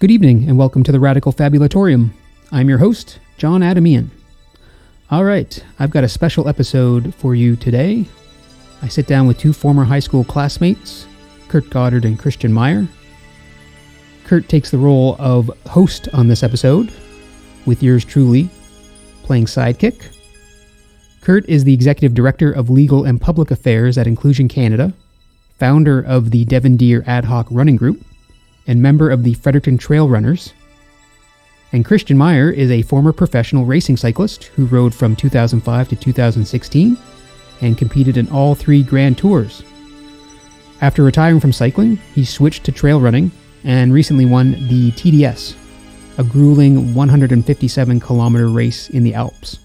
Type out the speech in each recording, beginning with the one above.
Good evening and welcome to the Radical Fabulatorium. I'm your host, John Adamian. All right, I've got a special episode for you today. I sit down with two former high school classmates, Kurt Goddard and Christian Meier. Kurt takes the role of host on this episode, with yours truly playing sidekick. Kurt is the executive director of legal and public affairs at Inclusion Canada, founder of the Devin Deer Ad Hoc Running Group, and member of the Fredericton Trail Runners. And Christian Meier is a former professional racing cyclist who rode from 2005 to 2016 and competed in all three Grand Tours. After retiring from cycling, he switched to trail running and recently won the TDS, a grueling 157 kilometer race in the Alps.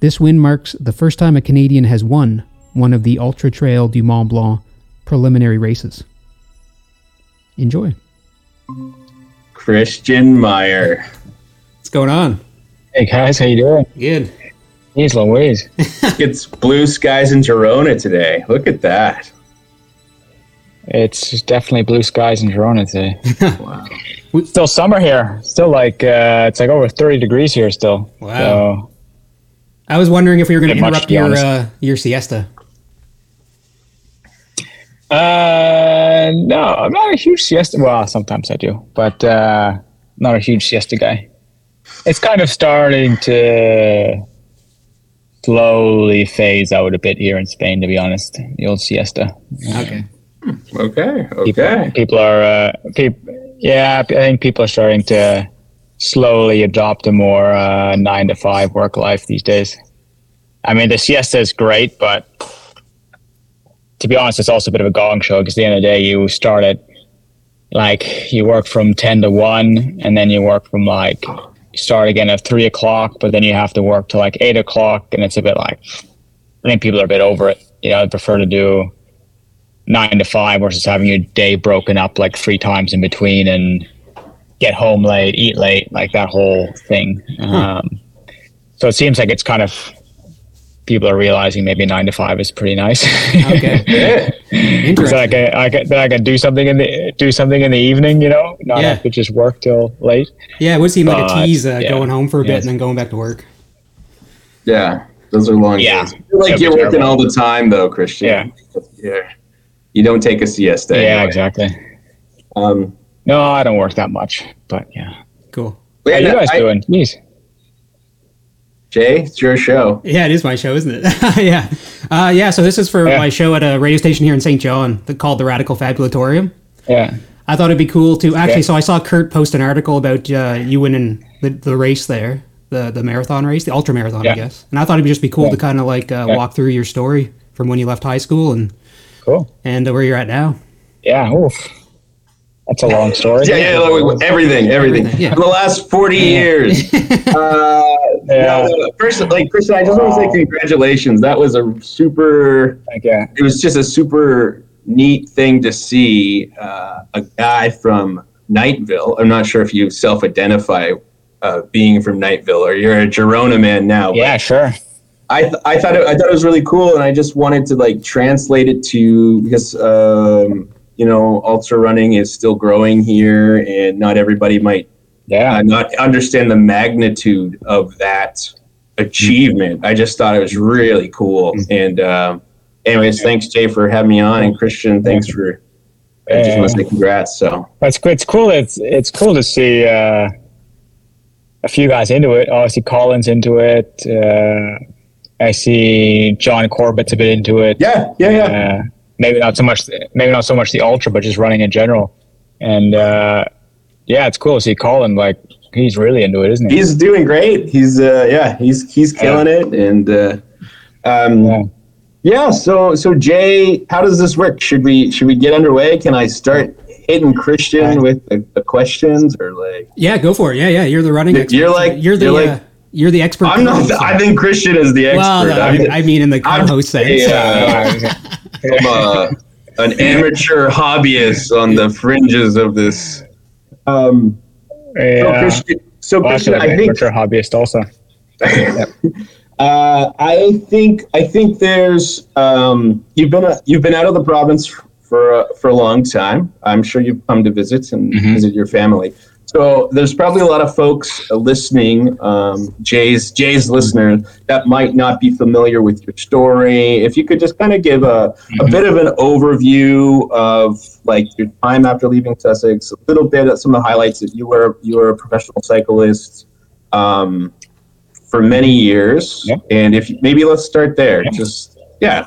This win marks the first time a Canadian has won one of the Ultra Trail du Mont Blanc preliminary races. Enjoy. Christian Meier. What's going on? Hey guys, how you doing? Good. Jeez Louise. it's blue skies in Girona today. Look at that. It's definitely blue skies in Girona today. Wow. Still summer here. Still like uh, it's like over thirty degrees here still. Wow. So, I was wondering if we were going to Bit much, interrupt your uh, your siesta. Uh, no, I'm not a huge siesta. Well, sometimes I do, but uh, not a huge siesta guy. It's kind of starting to slowly phase out a bit here in Spain, to be honest. The old siesta. Okay. Okay. people, Okay. people are uh, peop yeah i think people are starting to slowly adopt a more uh, nine to five work life these days i mean the siesta is great but to be honest it's also a bit of a gong show because at the end of the day you start at like you work from 10 to 1 and then you work from like you start again at 3 o'clock but then you have to work till like 8 o'clock and it's a bit like i think people are a bit over it you know i prefer to do nine to five versus having your day broken up like three times in between and get home late, eat late, like that whole thing. Um, so it seems like it's kind of people are realizing maybe nine to five is pretty nice. Okay. Yeah. so Interesting. I can, I can, then I can do something in the do something in the evening, you know, not Yeah. have to just work till late. Yeah, it would seem like a But, tease uh, yeah. going home for a bit Yes. and then going back to work. Yeah. Those are long Yeah. days. I feel like you're working terrible. all the time, though, Christian. Yeah. Yeah. You don't take a siesta. Yeah, anyway. exactly. Um, No, I don't work that much, but yeah. Cool. but How you guys I- doing? Jeez. Jay, it's your show. Yeah, it is my show, isn't it? yeah. Uh, yeah, so this is for Yeah. my show at a radio station here in St. John called the Radical Fabulatorium. Yeah. I thought it'd be cool to actually. Okay. So I saw Kurt post an article about uh, you winning the, the race there, the the marathon race, the ultra marathon, I guess. And I thought it'd just be cool Yeah. to kind of like uh, Yeah. walk through your story from when you left high school and Cool. and uh, where you're at now. Yeah. Oof. That's a long story. Yeah, yeah, like, everything, everything. Everything, yeah. For the last 40 years. uh, Yeah. no, no, first, like, Christian, I just want to say congratulations. That was a super Thank you. it was just a super neat thing to see uh, a guy from Nightville. I'm not sure if you self-identify uh, being from Nightville or you're a Girona man now. Yeah, sure. I, th- I thought it, I thought it was really cool, and I just wanted to like translate it to because um, you know ultra running is still growing here, and not everybody might Yeah. uh, not understand the magnitude of that achievement. I just thought it was really cool. And um, anyways, thanks Jay for having me on, and Christian, thanks for. I just want to say congrats. So It's it's cool. It's it's cool to see uh, a few guys into it. Obviously, Colin's into it. Uh, I see John Corbett's a bit into it. yeah, yeah, yeah. Uh, maybe not so much. Maybe not so much the ultra, but just running in general. And uh, yeah, it's cool to see Colin. Like he's really into it, isn't he? He's doing great. He's uh, yeah, he's he's killing it, and uh, um, Yeah. yeah. So so Jay, how does this work? Should we should we get underway? Can I start hitting Christian with the, the questions or like? Yeah, go for it. Yeah, yeah. You're the running expert. You're like- you're the you're like- uh, you're the expert. I'm not. co-host. I think Christian is the expert. well, no, I'm, I mean in the I'm- co-host sense. yeah. I'm a, an amateur hobbyist on the fringes of this. Um, so Christian, so Christian I think amateur hobbyist also. uh, I think I think there's um, you've been a, you've been out of the province for a, for a long time. I'm sure you've come to visit and Mhm. visit your family. So there's probably a lot of folks listening, um, Jay's Jay's listeners that might not be familiar with your story. If you could just kind of give a, a Mhm. bit of an overview of like your time after leaving Sussex, a little bit of some of the highlights that you were you were a professional cyclist um, for many years, Yeah. and if maybe let's start there. Yeah. Just yeah,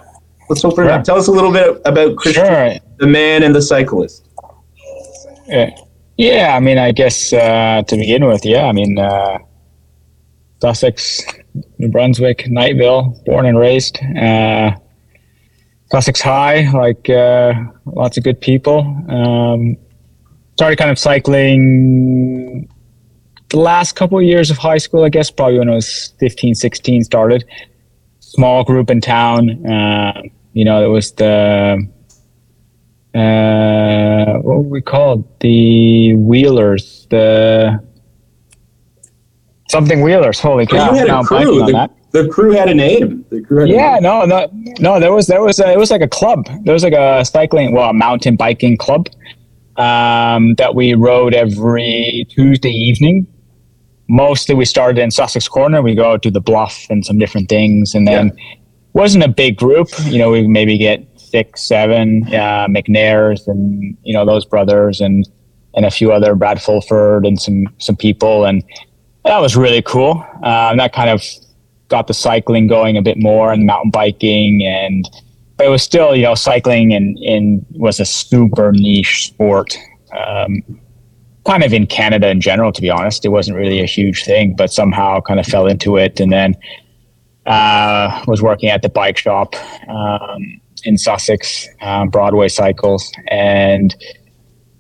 let's open it up. Tell us a little bit about Christian, Sure. the man and the cyclist. Yeah. Yeah, I mean, I guess uh, to begin with, yeah, I mean, uh, Sussex, New Brunswick, Nightville, born and raised. Uh, Sussex High, like uh, lots of good people. Um, started kind of cycling the last couple of years of high school, I guess, probably when I was 15, 16, started. Small group in town. Uh, you know, it was the uh, what were we called? The Wheelers, the something Wheelers. Holy cow! you had a crew. The, the crew had a name. The crew Yeah, name. no, no, no. There was there was a, it was like a club. There was like a cycling, well, a mountain biking club um, that we rode every Tuesday evening. Mostly, we started in Sussex Corner. We go to the Bluff and some different things, and then wasn't a big group. You know, we maybe get six, seven uh, McNairs and you know those brothers and and a few other Brad Fulford and some some people, and that was really cool. Um, that kind of got the cycling going a bit more and mountain biking. And but it was still you know cycling and in was a super niche sport um, kind of in canada in general to be honest. It wasn't really a huge thing but somehow kind of fell into it. And then uh, was working at the bike shop um, in sussex um, broadway cycles and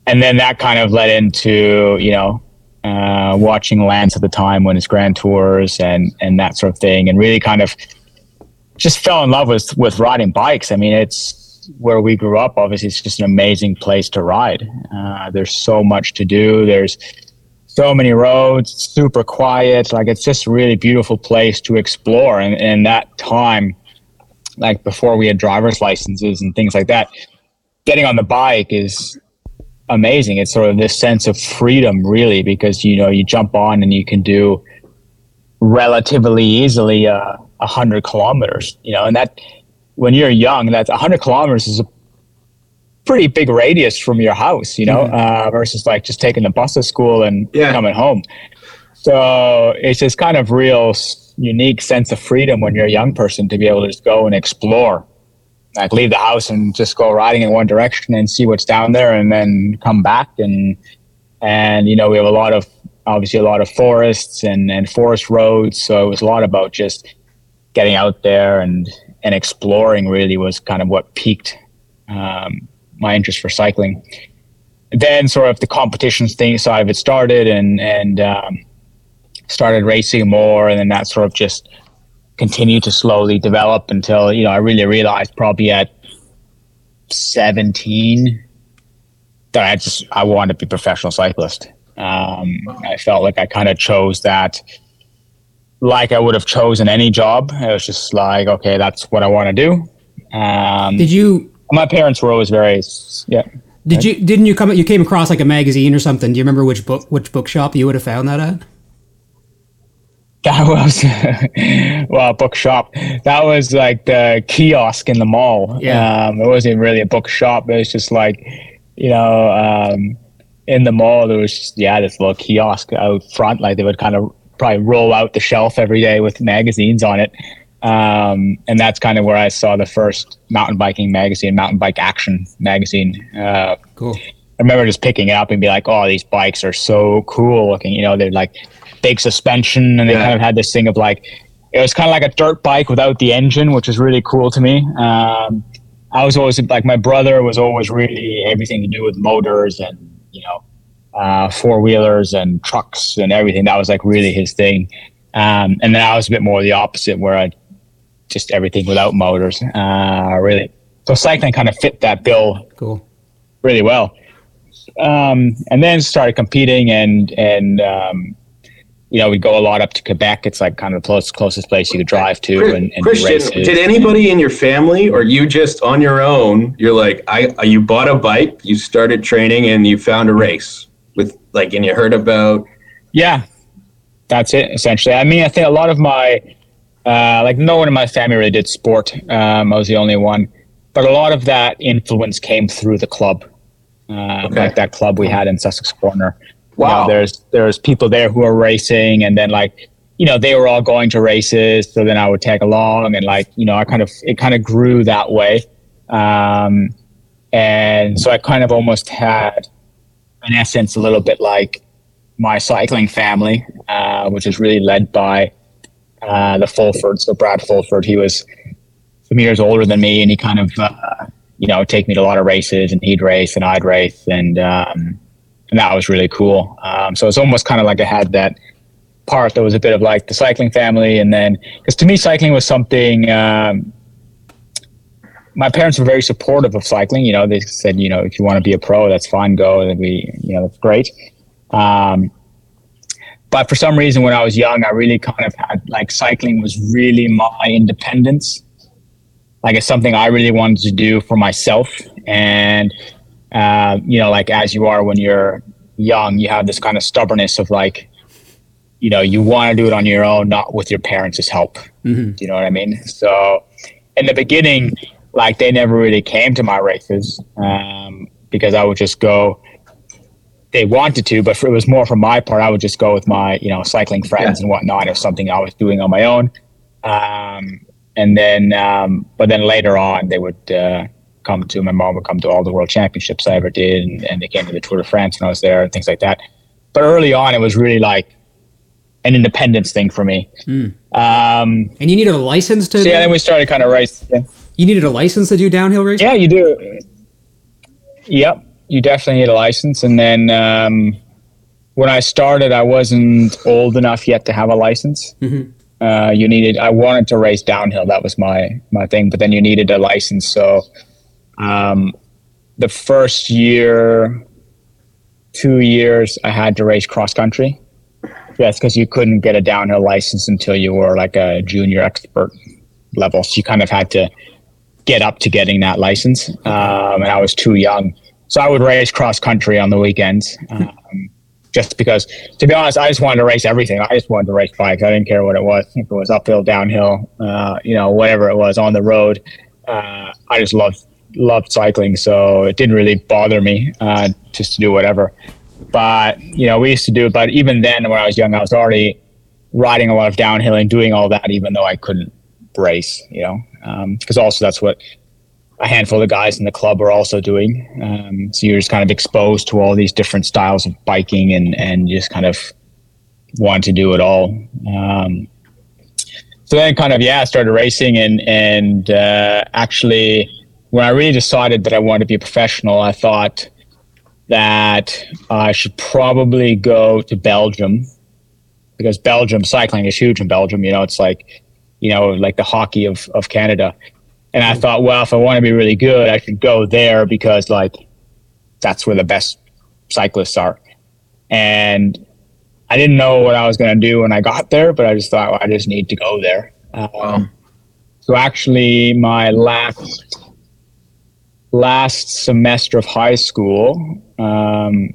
and then that kind of led into you know uh, watching Lance at the time when his grand tours and and that sort of thing, and really kind of just fell in love with with riding bikes. I mean, it's where we grew up. Obviously, it's just an amazing place to ride. Uh, there's so much to do. There's so many roads, super quiet. Like it's just a really beautiful place to explore. And, and that time, like before we had driver's licenses and things like that, getting on the bike is amazing. It's sort of this sense of freedom, really, because you know you jump on and you can do relatively easily uh, a hundred kilometers. You know, and that when you're young, that's a hundred kilometers is a pretty big radius from your house. You know, uh, versus like just taking the bus to school and Yeah. coming home. So it's this kind of real unique sense of freedom when you're a young person to be able to just go and explore. Like leave the house and just go riding in one direction and see what's down there and then come back. And and you know we have a lot of obviously a lot of forests and and forest roads. So it was a lot about just getting out there and and exploring really was kind of what piqued um, my interest for cycling. Then sort of the competition thing side of it started and and um, started racing more and then that sort of just continued to slowly develop until you know I really realized probably at 17 that I just I wanted to be a professional cyclist. Um, I felt like I kind of chose that like I would have chosen any job. It was just like okay, that's what I want to do. Um, Did you my parents were always very yeah. did you didn't you come you came across like a magazine or something? Do you remember which book which bookshop you would have found that at? That was well, bookshop. That was like the kiosk in the mall. Yeah. Um, it wasn't really a bookshop. It was just like, you know, um, in the mall there was just, yeah this little kiosk out front. Like they would kind of probably roll out the shelf every day with magazines on it. Um, and that's kind of where I saw the first mountain biking magazine, Mountain Bike Action magazine. Uh, Cool. I remember just picking it up and be like, "Oh, these bikes are so cool looking." You know, they're like big suspension, and they Yeah. kind of had this thing of like it was kind of like a dirt bike without the engine, which was really cool to me. Um, I was always like my brother was always really everything to do with motors and you know uh, four wheelers and trucks and everything. That was like really his thing. Um, and then I was a bit more the opposite, where I just everything without motors, uh, really. So cycling kind of fit that bill Cool. really well. Um, and then started competing and and um, you know, we'd go a lot up to Quebec. It's like kind of the closest, closest place you could drive to and, and Christian, did anybody in your family or you just on your own, you're like, I, you bought a bike, you started training and you found a race with like, and you heard about. Yeah, that's it essentially. I mean, I think a lot of my, uh, like no one in my family really did sport. Um, I was the only one, but a lot of that influence came through the club. Uh, okay. Like that club we had in Sussex Corner. Wow. You know, there's there's people there who are racing, and then like you know they were all going to races, so then I would tag along, and like you know I kind of it kind of grew that way, um, and so I kind of almost had, in essence, a little bit like my cycling family, uh, which is really led by uh, the Fulford. So Brad Fulford, he was some years older than me, and he kind of uh, you know take me to a lot of races, and he'd race and I'd race, and um, and that was really cool. Um, so it's almost kind of like I had that part that was a bit of like the cycling family, and then because to me cycling was something. Um, my parents were very supportive of cycling. You know, they said, you know, if you want to be a pro, that's fine, go. And we, you know, that's great. Um, but for some reason, when I was young, I really kind of had like cycling was really my independence. Like it's something I really wanted to do for myself. And uh, you know, like as you are when you're young, you have this kind of stubbornness of like, you know, you want to do it on your own, not with your parents' help. Mm-hmm. Do you know what I mean? So, in the beginning, like they never really came to my races um, because I would just go. They wanted to, but for, it was more from my part. I would just go with my, you know, cycling friends yeah. and whatnot, or something I was doing on my own. Um, and then, um, but then later on, they would. Uh, come to my mom would come to all the world championships I ever did, and, and they came to the Tour de France when I was there and things like that. But early on, it was really like an independence thing for me. Mm. Um, and you needed a license to. So yeah, then we started kind of racing. You needed a license to do downhill racing. Yeah, you do. Yep, you definitely need a license. And then um, when I started, I wasn't old enough yet to have a license. Mm-hmm. Uh, you needed. I wanted to race downhill. That was my my thing. But then you needed a license. So um, the first year, two years, I had to race cross country. Yes, because you couldn't get a downhill license until you were like a junior expert level. So you kind of had to get up to getting that license. Um, and I was too young. So I would race cross country on the weekends. Um, just because, to be honest, I just wanted to race everything. I just wanted to race bikes. I didn't care what it was. If it was uphill, downhill, uh, you know, whatever it was on the road. Uh, I just loved loved cycling, so it didn't really bother me uh, just to do whatever. But you know, we used to do. But even then, when I was young, I was already riding a lot of downhill and doing all that, even though I couldn't race. You know, because um, also that's what a handful of guys in the club are also doing. Um, so you're just kind of exposed to all these different styles of biking, and and just kind of want to do it all. Um, so then, kind of yeah, I started racing and and uh, actually when I really decided that I wanted to be a professional, I thought that I should probably go to Belgium because Belgium cycling is huge in Belgium. You know, it's like, you know, like the hockey of, of Canada. And I thought, well, if I want to be really good, I should go there because like that's where the best cyclists are. And I didn't know what I was going to do when I got there, but I just thought well, I just need to go there. Um, wow. So actually, my last last semester of high school, um,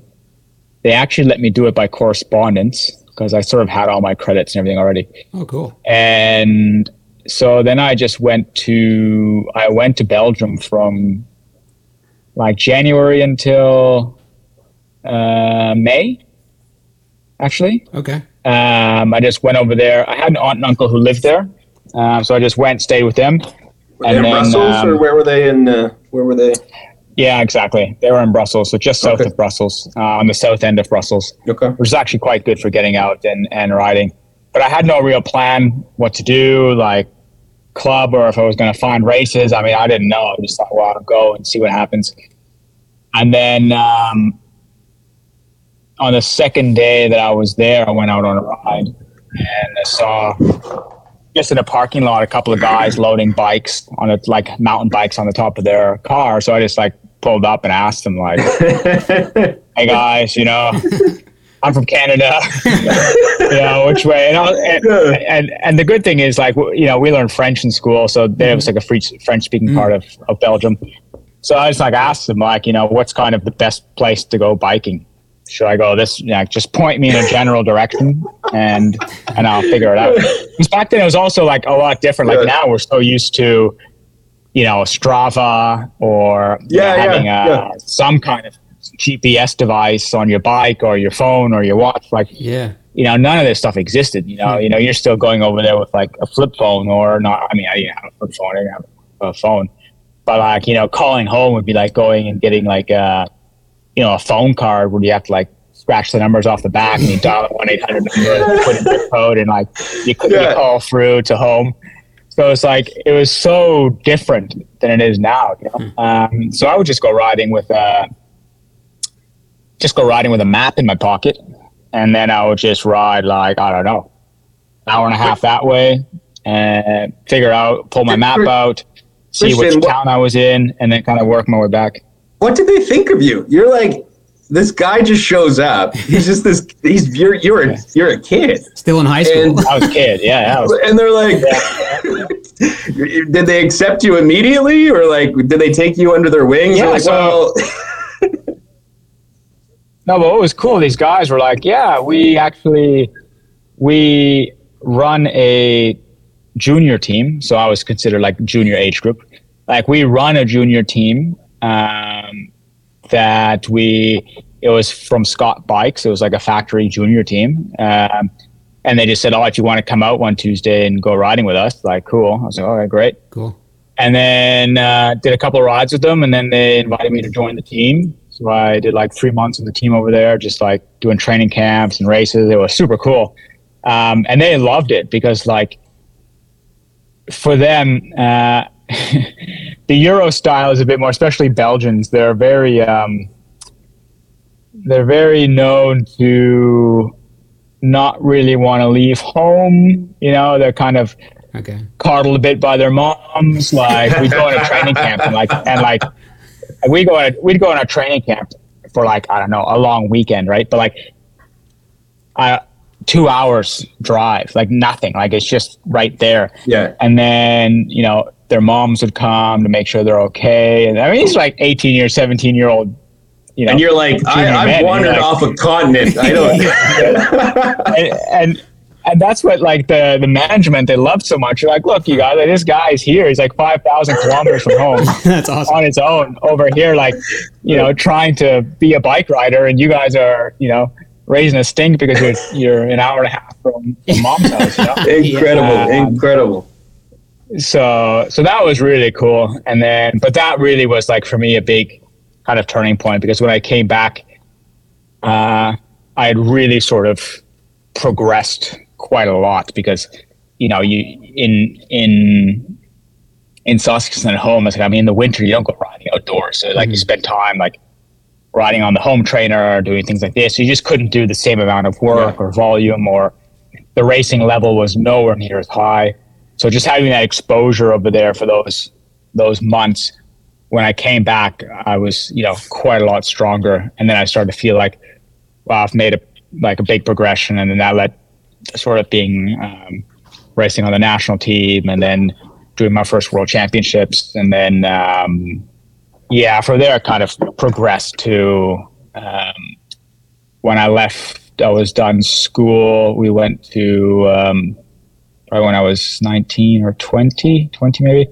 they actually let me do it by correspondence because I sort of had all my credits and everything already. Oh, cool. And so then I just went to I went to Belgium from like January until uh, May, actually. Okay. Um, I just went over there. I had an aunt and uncle who lived there, um, so I just went, stayed with them. Were and they in then, Brussels, um, or where were they in? Uh, where were they? Yeah, exactly. They were in Brussels, so just south okay. of Brussels, uh, on the south end of Brussels, okay. which is actually quite good for getting out and, and riding. But I had no real plan what to do, like club, or if I was going to find races. I mean, I didn't know. I just thought, well, I'll go and see what happens. And then um, on the second day that I was there, I went out on a ride and I saw just in a parking lot, a couple of guys loading bikes on it, like mountain bikes on the top of their car. So I just like pulled up and asked them, like, "Hey guys, you know, I'm from Canada. you know, which way? And, and, and, and the good thing is, like, you know, we learned French in school, so there was mm-hmm. like a French speaking part mm. of, of Belgium. So I just like asked them, like, you know, what's kind of the best place to go biking? Should I go this? Yeah, just point me in a general direction, and and I'll figure it out. Because back then it was also like a lot different. Like now we're so used to, you know, Strava or you Yeah, know, having yeah, a, yeah. some kind of GPS device on your bike or your phone or your watch. Like Yeah. you know, none of this stuff existed. You know, hmm. you know, you're still going over there with like a flip phone or not. I mean, I didn't have a flip phone. I didn't have a phone, but like you know, calling home would be like going and getting like a, you know, a phone card where you have to like scratch the numbers off the back and you dial one eight hundred number, put in your code, and like you, c- Yeah. you call through to home. So it's like it was so different than it is now. You know? um, so I would just go riding with uh, just go riding with a map in my pocket, and then I would just ride like I don't know, hour and a half that way, and figure out, pull my map out, see which town I was in, and then kind of work my way back. What did they think of you? You're like this guy just shows up. He's just this. He's you're you're a, you're a kid, Still in high school. And- I was a kid, yeah, I was, and they're like, did they accept you immediately, or like did they take you under their wings? Yeah, like, so- well, No, but what was cool, these guys were like, yeah, we actually we run a junior team. So I was considered like junior age group. Like we run a junior team um, that we it was from Scott Bikes. It was like a factory junior team. Um, and they just said, Oh, if you want to come out one Tuesday and go riding with us, like cool. I was like, All right, great cool. and then uh, did a couple of rides with them and then they invited me to join the team so i did like three months of the team over there just like doing training camps and races it was super cool um, and they loved it because like for them uh, the euro style is a bit more especially belgians they're very um, they're very known to not really want to leave home you know they're kind of Okay. coddled a bit by their moms. Like we go on a training camp and like and like we go on we'd go on a training camp for like I don't know a long weekend, right? But like uh, two hours drive, like nothing. Like it's just right there. yeah, And then you know their moms would come to make sure they're okay. And I mean, he's like eighteen year, seventeen year old. You know, and you're like, I, I've men, wandered like- off a continent. I don't. and, and and that's what like the the management they love so much. You're like, look, you guys, like, this guy's here. He's like five thousand kilometers from home That's awesome. on his own over here, like you know, trying to be a bike rider, and you guys are you know raising a stink because you're you're an hour and a half from, from mom's house. You know? incredible, Yeah. incredible. So so that was really cool and then but that really was like for me a big kind of turning point because when i came back uh i had really sort of progressed quite a lot because you know you in in in Saskatchewan at home, it's like I mean in the winter you don't go riding outdoors. So like you spend time like riding on the home trainer or doing things like this. You just couldn't do the same amount of work or volume or the racing level was nowhere near as high. So just having that exposure over there for those those months when I came back, I was, you know, quite a lot stronger. And then I started to feel like, wow, I've made a like a big progression. And then that led sort of being um, racing on the national team and then doing my first world championships. And then um, yeah from there I kind of progressed to um, when I left I was done school. We went to um, probably when I was 19 or 20 20 maybe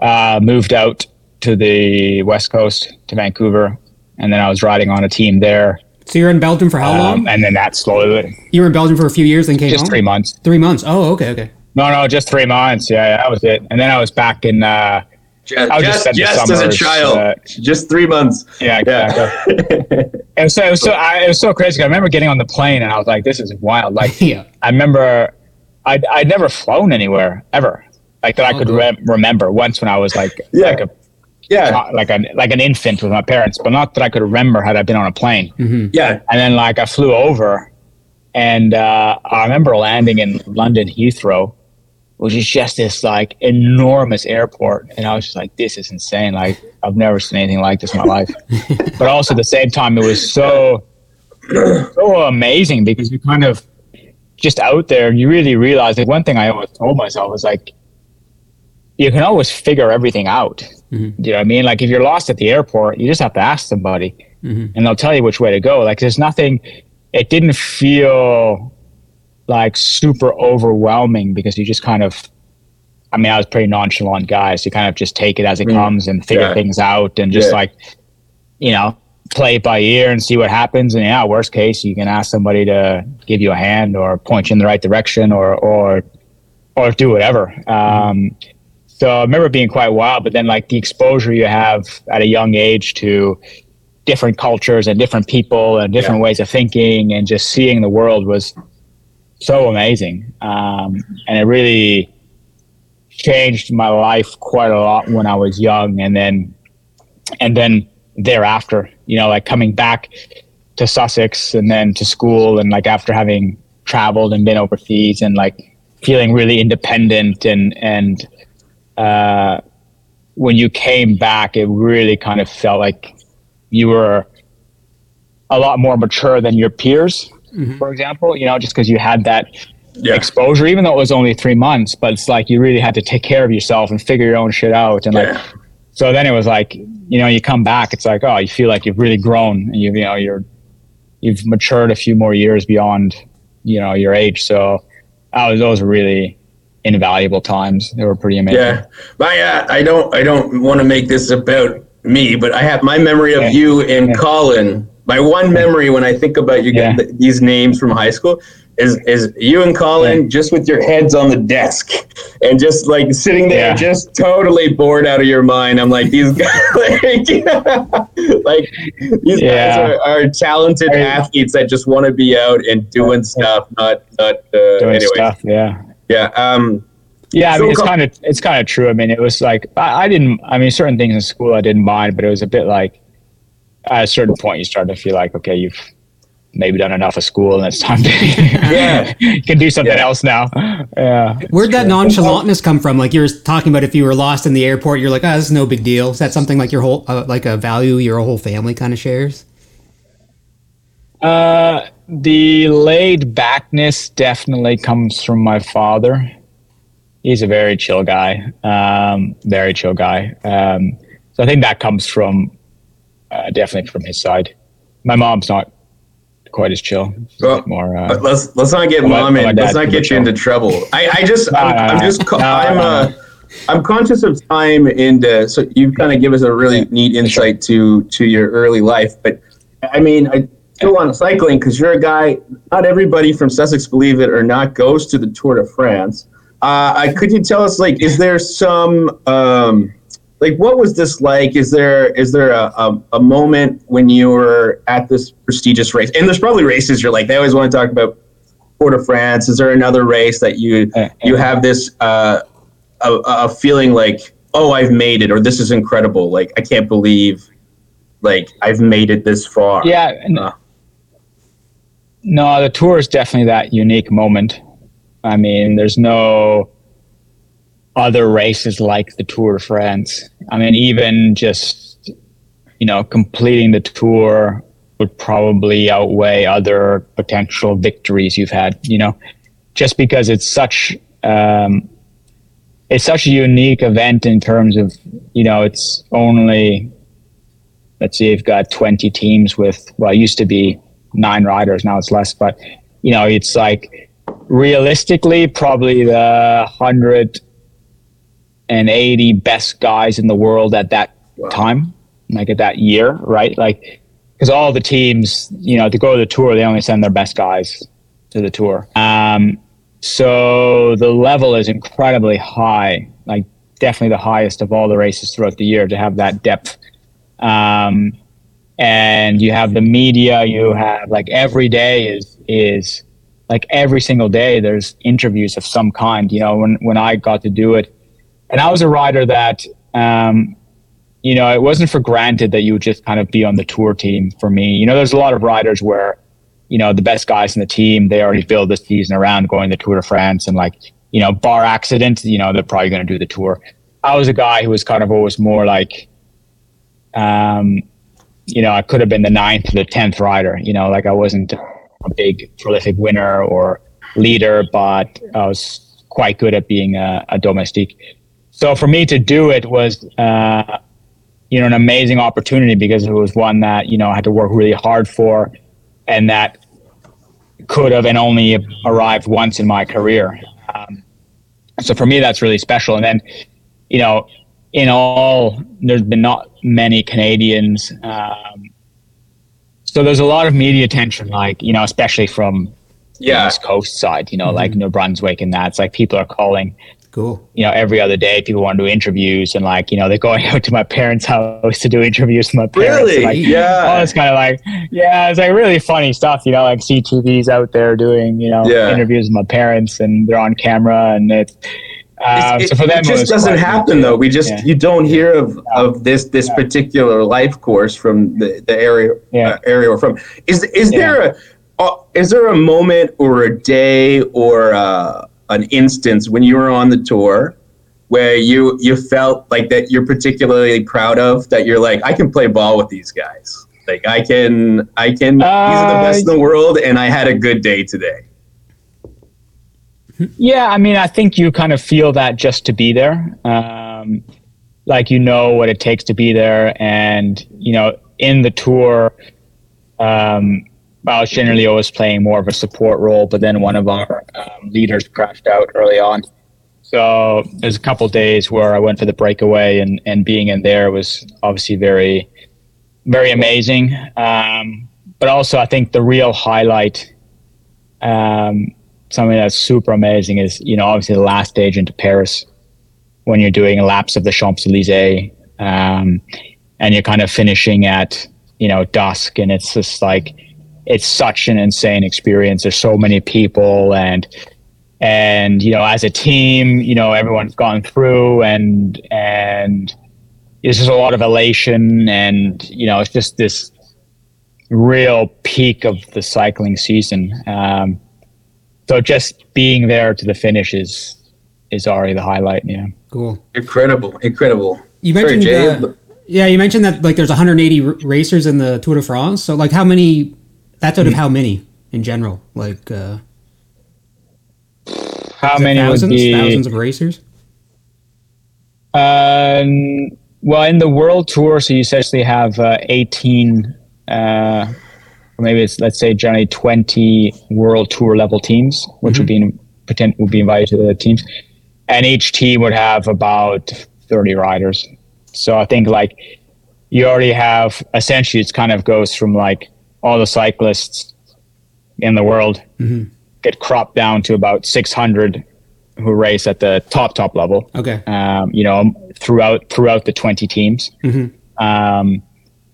uh, moved out to the west coast to Vancouver and then I was riding on a team there So you're in Belgium for how um, long? and then that slowly You were in Belgium for a few years, then came just home. three months Three months. Oh, okay, okay. No, no, just three months. Yeah, that was it. And then I was back in. Uh, Just, I would just just, spend the just as a child, uh, just three months. yeah, exactly. Yeah. It was so, it was so, I, it was so crazy. I remember getting on the plane and I was like, "This is wild." Like, Yeah. I remember, I'd, I'd never flown anywhere ever, like that I Oh, could re- remember. Once when I was like, Yeah. like a yeah, like a like an infant with my parents, but not that I could remember had I been on a plane. yeah. And then like I flew over, and uh, I remember landing in London Heathrow, which is just this like enormous airport, and I was just like, "This is insane! Like I've never seen anything like this in my life." but also at the same time, it was so so amazing because you kind of just out there you really realize that one thing I always told myself was like, you can always figure everything out. Mm-hmm. Do you know what I mean? Like if you're lost at the airport, you just have to ask somebody mm-hmm. and they'll tell you which way to go. Like there's nothing, it didn't feel like super overwhelming because you just kind of, I mean, I was pretty nonchalant guy. So you kind of just take it as it mm comes and figure yeah. things out and just yeah. like, you know, play it by ear and see what happens. And yeah, worst case, you can ask somebody to give you a hand or point you in the right direction or, or, or do whatever. Um, so I remember being quite wild, but then like the exposure you have at a young age to different cultures and different people and different yeah. ways of thinking and just seeing the world was so amazing. Um, and it really changed my life quite a lot when I was young. And then, and then thereafter, you know, like coming back to Sussex and then to school and like after having traveled and been overseas and like feeling really independent and, and, uh, when you came back, it really kind of felt like you were a lot more mature than your peers, mm-hmm. for example, you know, just because you had that yeah. exposure, even though it was only three months, but it's like you really had to take care of yourself and figure your own shit out. And yeah. like, so then it was like, you know, you come back, it's like, oh, you feel like you've really grown and you've you know, you're, you've matured a few more years beyond, you know, your age. So that was, those were really invaluable times. They were pretty amazing. Yeah. My, uh, I don't, I don't want to make this about me, but I have my memory of yeah. you and yeah. Colin. My one memory when I think about you, yeah. these names from high school is is you and Colin just with your heads on the desk and just like sitting there, yeah. just totally bored out of your mind. I'm like these guys, like, like these yeah. guys are, are talented I, athletes that just want to be out and doing stuff, not not uh, doing anyways. stuff. Yeah, yeah. Um, yeah, I mean, it's kind of it's kind of true. I mean, it was like I, I, didn't. I mean, certain things in school I didn't mind, but it was a bit like at a certain point you start to feel like, okay, you've maybe done enough of school and it's time to yeah. you can do something yeah. else now. Yeah. Where'd that nonchalantness come from? Like you were talking about if you were lost in the airport, you're like, oh, this is no big deal. Is that something like your whole, uh, like a value your whole family kind of shares? Uh, the laid backness definitely comes from my father. He's a very chill guy, um, very chill guy. Um, so I think that comes from uh, definitely from his side. My mom's not quite as chill. Well, more. Uh, let's let's not get mom in. Let's not get you into trouble. I, I just I'm, I'm just I'm uh, I'm conscious of time and uh, so you've kind of give us a really neat insight to to your early life. But I mean, I still on cycling because you're a guy. Not everybody from Sussex, believe it or not, goes to the Tour de France. Uh, could you tell us like, is there some um, like what was this like? Is there is there a, a, a, moment when you were at this prestigious race? And there's probably races you're like they always want to talk about Tour de France is there another race that you uh, you have this uh, a, a feeling like oh I've made it or this is incredible like I can't believe like I've made it this far? Yeah uh. no the tour is definitely that unique moment. I mean there's no other races like the Tour de France. I mean, even just, you know, completing the tour would probably outweigh other potential victories you've had, you know, just because it's such, um, it's such a unique event in terms of, you know, it's only, let's see, you've got 20 teams with, well, it used to be nine riders, now it's less, but, you know, it's like realistically, probably the 100 and 80 best guys in the world at that wow. time, like at that year, right? Like, because all the teams, you know, to go to the tour, they only send their best guys to the tour. Um, so the level is incredibly high, like definitely the highest of all the races throughout the year to have that depth. Um, and you have the media, you have like every day is is like every single day there's interviews of some kind. You know, when when I got to do it, and I was a rider that, um, you know, it wasn't for granted that you would just kind of be on the tour team for me. You know, there's a lot of riders where, you know, the best guys in the team, they already build the season around going to Tour de France and like, you know, bar accident, you know, they're probably going to do the tour. I was a guy who was kind of always more like, um, you know, I could have been the ninth or the tenth rider. You know, like I wasn't a big prolific winner or leader, but I was quite good at being a, a domestique. So for me to do it was, uh, you know, an amazing opportunity because it was one that you know I had to work really hard for, and that could have and only arrived once in my career. Um, so for me, that's really special. And then, you know, in all, there's been not many Canadians. Um, so there's a lot of media attention, like, you know, especially from Yeah. the East Coast side, you know, like New Brunswick and that. It's like people are calling, Cool. you know, every other day. People want to do interviews and like, you know, they're going out to my parents' house to do interviews with my parents. Really? Like, Yeah. all this kind of like, yeah, it's like really funny stuff, you know, like CTV's out there doing, you know, Yeah. interviews with my parents and they're on camera and it's, um, It, so for them, it just was doesn't happen though. We just Yeah. you don't hear of, of this this Yeah. particular life course from the, the area Yeah. uh, area we're from. Is is Yeah. there a uh, is there a moment or a day or uh, an instance when you were on the tour where you you felt like that you're particularly proud of that you're like I can play ball with these guys. Like I can I can these are the Uh, best in the world and I had a good day today. Yeah, I mean, I think you kind of feel that just to be there. Um, like you know what it takes to be there, and you know, in the tour, um, I was generally always playing more of a support role. But then one of our um, leaders crashed out early on, so there's a couple days where I went for the breakaway, and and being in there was obviously very, very amazing. Um, but also, I think the real highlight. Um, something that's super amazing is you know obviously the last stage into Paris when you're doing laps of the Champs Elysees um, and you're kind of finishing at you know dusk and it's just like it's such an insane experience. There's so many people and and you know as a team you know everyone's gone through and and there's just a lot of elation and you know it's just this real peak of the cycling season. Um, so just being there to the finish is is already the highlight. Yeah. Cool. Incredible, incredible. You Sorry, mentioned, Jay, uh, yeah, you mentioned that like there's 180 r- racers in the Tour de France. So like how many? That's out of how many in general? Like uh, How many thousands, would be? thousands of racers. Um, well, in the world tour, so you essentially have uh, 18, uh, or maybe it's let's say generally 20 world tour level teams, which would be in, pretend would be invited to the teams, and each team would have about 30 riders. So I think like you already have essentially it's kind of goes from like all the cyclists in the world get cropped down to about 600 who race at the top top level Okay. um, you know, throughout throughout the 20 teams. Um,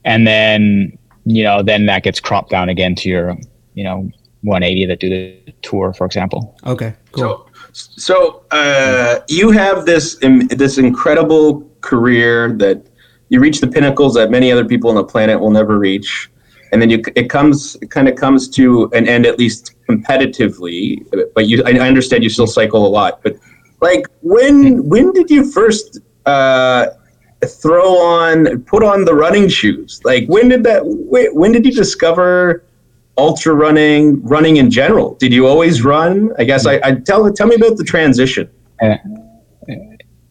and then, you know, then that gets cropped down again to your, you know, 180 that do the tour, for example. Okay. Cool. So, so uh, you have this im- this incredible career that you reach the pinnacles that many other people on the planet will never reach, and then you it comes it kind of comes to an end at least competitively. But you, I understand you still cycle a lot. But like when when did you first uh, throw on put on the running shoes? Like when did that? When, did you discover? ultra running, running in general? Did you always run? I guess I, I tell tell me about the transition.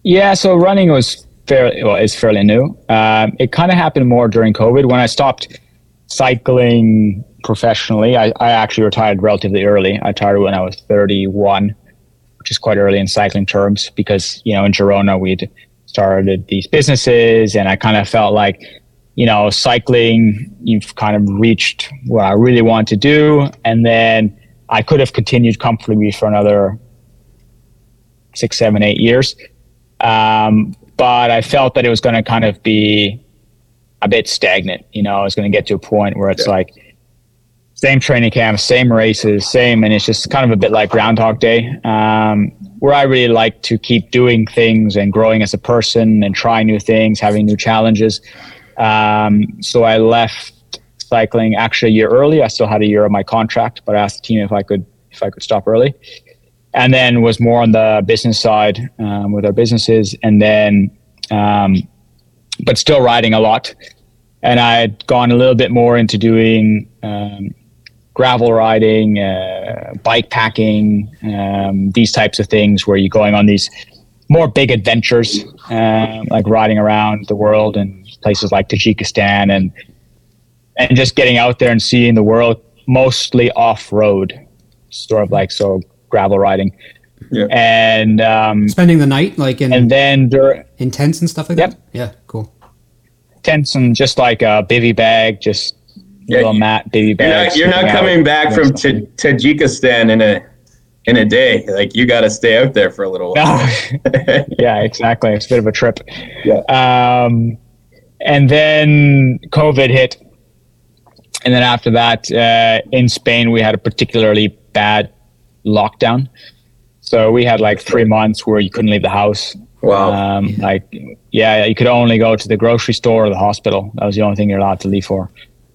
Yeah, so running was fairly well, is fairly new. Um, it kind of happened more during COVID when I stopped cycling professionally. I, I actually retired relatively early. I retired when I was 31, which is quite early in cycling terms because you know in Girona we'd started these businesses, and I kind of felt like you know cycling you've kind of reached what I really want to do, and then I could have continued comfortably for another six, seven, eight years. Um, but I felt that it was going to kind of be a bit stagnant. You know, I was going to get to a point where it's Yeah. like same training camp, same races, same, and it's just kind of a bit like Groundhog Day. Um, where I really like to keep doing things and growing as a person and trying new things, having new challenges. Um, so I left cycling actually a year early. I still had a year of my contract, but I asked the team if I could if I could stop early and then was more on the business side um, with our businesses, and then, um, but still riding a lot. and I had gone a little bit more into doing um, gravel riding, uh, bike packing, um, these types of things where you're going on these more big adventures, um, like riding around the world and places like Tajikistan and and just getting out there and seeing the world mostly off road, sort of like so gravel riding. Yeah. And um, Spending the night, like in and then dur- in tents and stuff like Yep. that. Yeah, cool. tents and just like a bivy bag, just Yeah, little you- mat bivy You're not, you're not coming back from Ta- Tajikistan in a in a day. Like you got to stay out there for a little while. Yeah, exactly. It's a bit of a trip. Yeah. Um, and then COVID hit. And then after that, uh, in Spain, we had a particularly bad lockdown. So we had like three months where you couldn't leave the house. Wow. Um, like, yeah, you could only go to the grocery store or the hospital. That was the only thing you're allowed to leave for,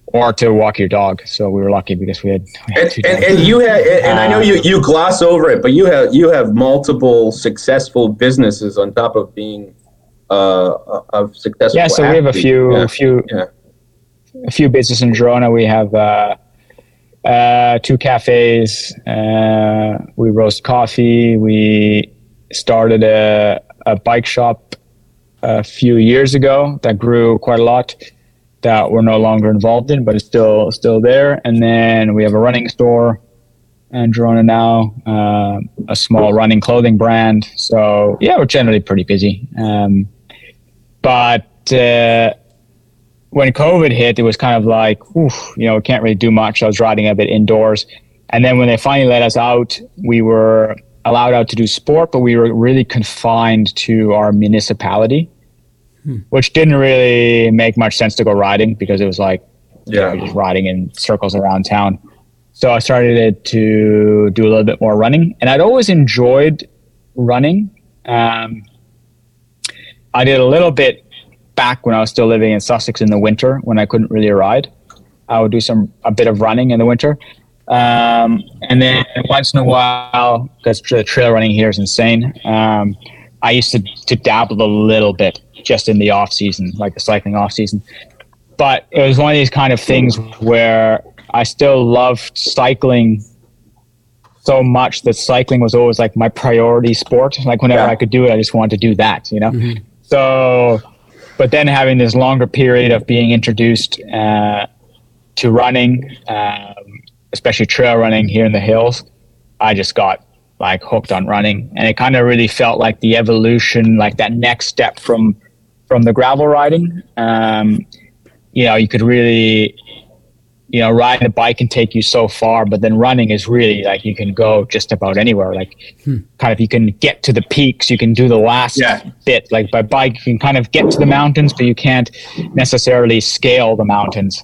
or to walk your dog. So we were lucky because we had. We had and, two and, and you had and I know Uh, you you gloss over it, but you have you have multiple successful businesses on top of being uh, a a successful. yeah, so we have a few, Yeah. a few, Yeah. a few businesses in Girona. We have uh, uh, two cafes. Uh, we roast coffee. We started a, a bike shop a few years ago that grew quite a lot. That we're no longer involved in, but it's still still there. And then we have a running store in Girona now, uh, a small running clothing brand. So yeah, we're generally pretty busy. Um, but uh, when COVID hit, it was kind of like, oof, you know, we can't really do much. I was riding a bit indoors. And then when they finally let us out, we were allowed out to do sport, but we were really confined to our municipality, which didn't really make much sense to go riding because it was like, you know, just riding in circles around town. So I started to do a little bit more running, and I'd always enjoyed running. Um, I did a little bit back when I was still living in Sussex in the winter when I couldn't really ride. I would do some a bit of running in the winter, um, and then once in a while, because the trail running here is insane. Um, I used to, to dabble a little bit just in the off season, like the cycling off season. But it was one of these kind of things where I still loved cycling so much that cycling was always like my priority sport. Like whenever Yeah. I could do it, I just wanted to do that, you know? So, but then having this longer period of being introduced uh, to running, um, especially trail running here in the hills, I just got like hooked on running, and it kind of really felt like the evolution, like that next step from from the gravel riding. Um, you know, you could really, you know, riding a bike can take you so far, but then running is really like you can go just about anywhere. Like, kind of, you can get to the peaks, you can do the last Yeah. bit. Like by bike, you can kind of get to the mountains, but you can't necessarily scale the mountains.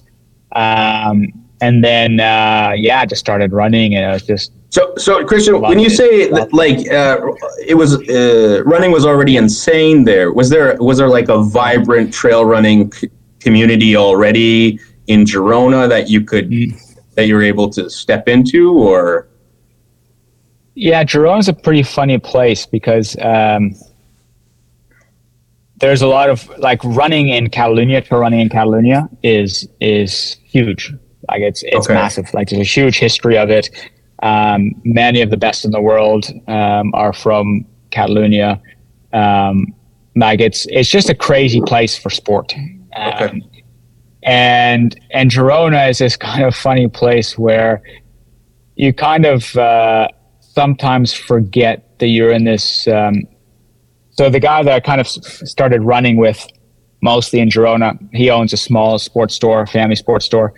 Um, and then, uh, yeah, I just started running, and I was just So, so Christian, when you it. say that, like uh, it was uh, running was already insane there, was there was there like a vibrant trail running c- community already in Girona that you could Mm. that you were able to step into, or Yeah, Girona's a pretty funny place because um, there's a lot of like running in Catalonia. Trail running in Catalonia is is huge. Like it's it's Okay. massive. Like there's a huge history of it. Um, many of the best in the world um, are from Catalonia. Um, like it's it's just a crazy place for sport. Um, Okay. And and Girona is this kind of funny place where you kind of uh, sometimes forget that you're in this. Um, so the guy that I kind of started running with, mostly in Girona, he owns a small sports store, family sports store.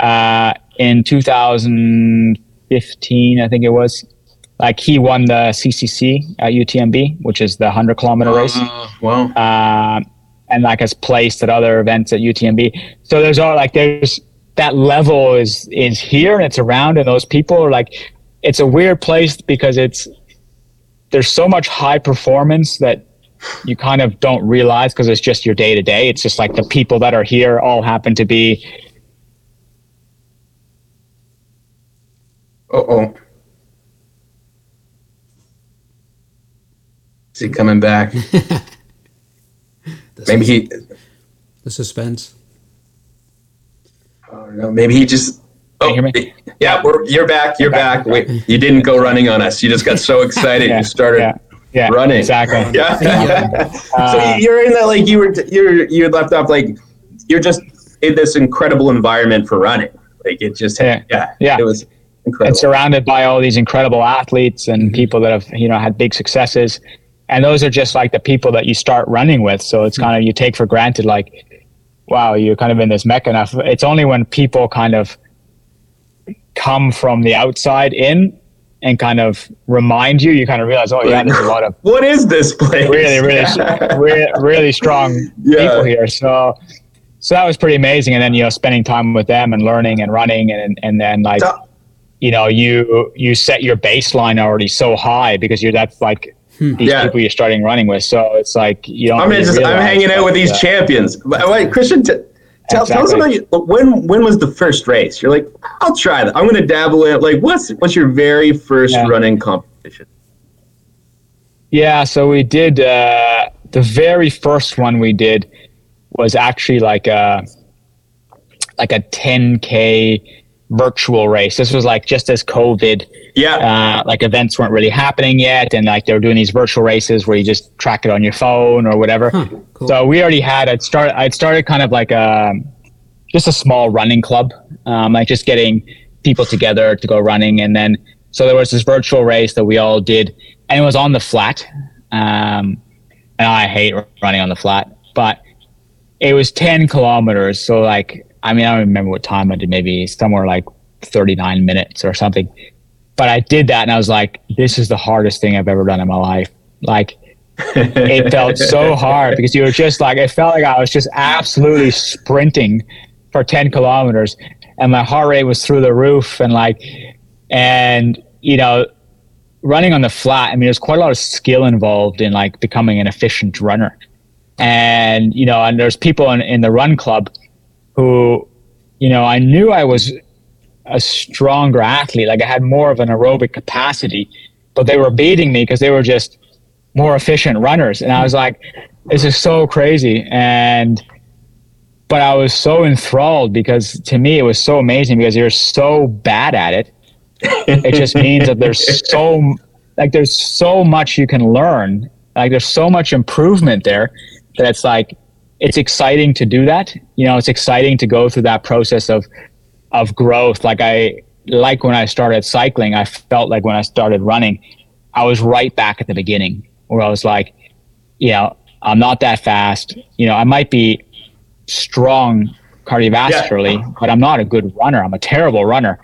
Uh, in 2015, I think it was, like he won the CCC at UTMB, which is the 100 kilometer race well, uh, and like has placed at other events at UTMB. So there's all like there's that level is is here and it's around, and those people are like it's a weird place because it's there's so much high performance that you kind of don't realize because it's just your day to day. It's just like the people that are here all happen to be uh oh, is he coming back? Maybe he. The suspense. I don't know. Maybe he just. Can you Oh, hear me? yeah, we're, you're back. You're back. Wait, you didn't go running on us. You just got so excited. Yeah, You started yeah, yeah, running. Exactly. Yeah. so Uh, you're in that like you were you're you left off like you're just in this incredible environment for running. Like it just Yeah. yeah Yeah. it was incredible. and surrounded by all these incredible athletes Mm-hmm. and people that have you know had big successes and those are just like the people that you start running with. So it's hmm. kind of you take for granted like wow you're kind of in this mecca. Enough it's only when people kind of come from the outside in and kind of remind you you kind of realize oh yeah there's a lot of what is this place? really really really, really strong Yeah. people here. So so that was pretty amazing. And then you know spending time with them and learning and running and and then like So- you know you you set your baseline already so high because you're that's like these Yeah. people you're starting running with so it's like you don't I'm really just I'm hanging out with these uh, champions. But Wait, Christian, t- tell, tell us about you. When when was the first race? You're like, I'll try that. I'm gonna dabble in. Like, what's what's your very first Yeah. running competition? Yeah, so we did uh, the very first one we did was actually like a like a 10k virtual race. This was like just as COVID, Yeah, uh, like events weren't really happening yet, and like they were doing these virtual races where you just track it on your phone or whatever. Huh, cool. So we already had. I'd start. I'd started kind of like a just a small running club, um, like just getting people together to go running, and then so there was this virtual race that we all did, and it was on the flat. Um, and I hate running on the flat, but it was ten kilometers. So like, I mean, I don't remember what time I did. Maybe somewhere like thirty nine minutes or something. But I did that, and I was like, "This is the hardest thing I've ever done in my life." Like, it felt so hard because you were just like it felt like I was just absolutely sprinting for 10 kilometers and my heart rate was through the roof and like and you know running on the flat I mean there's quite a lot of skill involved in like becoming an efficient runner and you know and there's people in, in the run club who you know I knew I was a stronger athlete. Like I had more of an aerobic capacity but they were beating me because they were just more efficient runners. And i was like this is so crazy. And but i was so enthralled because to me it was so amazing because you're so bad at it. It just means that there's so like there's so much you can learn. Like there's so much improvement there that it's like it's exciting to do that. You know it's exciting to go through that process of of growth. Like i like when i started cycling i felt like when i started running i was right back at the beginning where i was like you know i'm not that fast. You know i might be strong cardiovascularly but i'm not a good runner. I'm a terrible runner.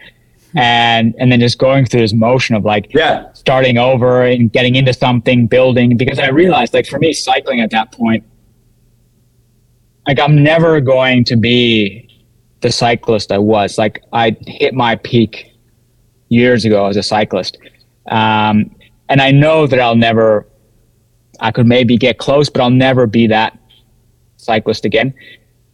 And and then just going through this motion of like yeah, starting over and getting into something, building. Because I realized, like for me, cycling at that point, like I'm never going to be the cyclist I was. Like I hit my peak years ago as a cyclist, um, and I know that I'll never. I could maybe get close, but I'll never be that cyclist again.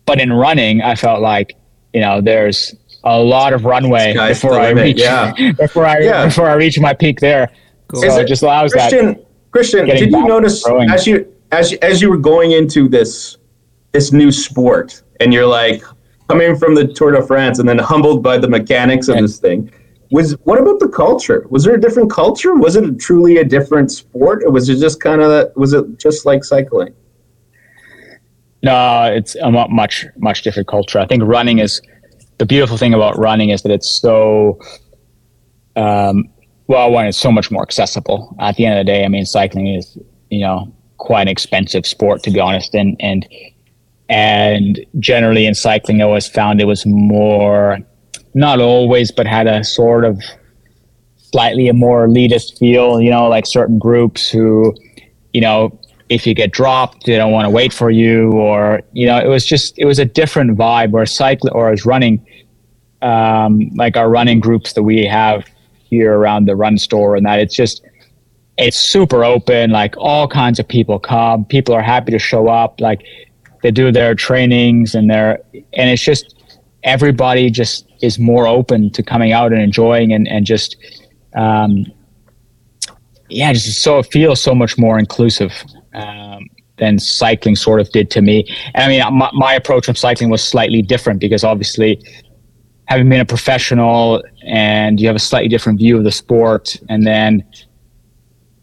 But in running, I felt like you know there's a lot of runway Sky's before I reach yeah. before I Yeah. before I reach my peak there. So it it- just allows that. Christian, Christian, did you notice growing. as you as you, as you were going into this this new sport, and you're like coming from the Tour de France, and then humbled by the mechanics of this thing? Was what about the culture? Was there a different culture? Was it truly a different sport, or was it just kind of was it just like cycling? No, it's a much much different culture. I think running is the beautiful thing about running is that it's so um, well one it's so much more accessible. At the end of the day, I mean, cycling is you know quite an expensive sport to be honest, and and and generally in cycling, I always found it was more not always, but had a sort of slightly a more elitist feel. You know, like certain groups who you know if you get dropped, they don't want to wait for you, or you know, it was just it was a different vibe. Where cycling or as running, um, like our running groups that we have here around the run store, and that it's just it's super open. Like all kinds of people come. People are happy to show up. Like they do their trainings and their and it's just everybody just is more open to coming out and enjoying and and just um, yeah, just so it feels so much more inclusive um, than cycling sort of did to me. And I mean, my, my approach from cycling was slightly different because obviously having been a professional and you have a slightly different view of the sport and then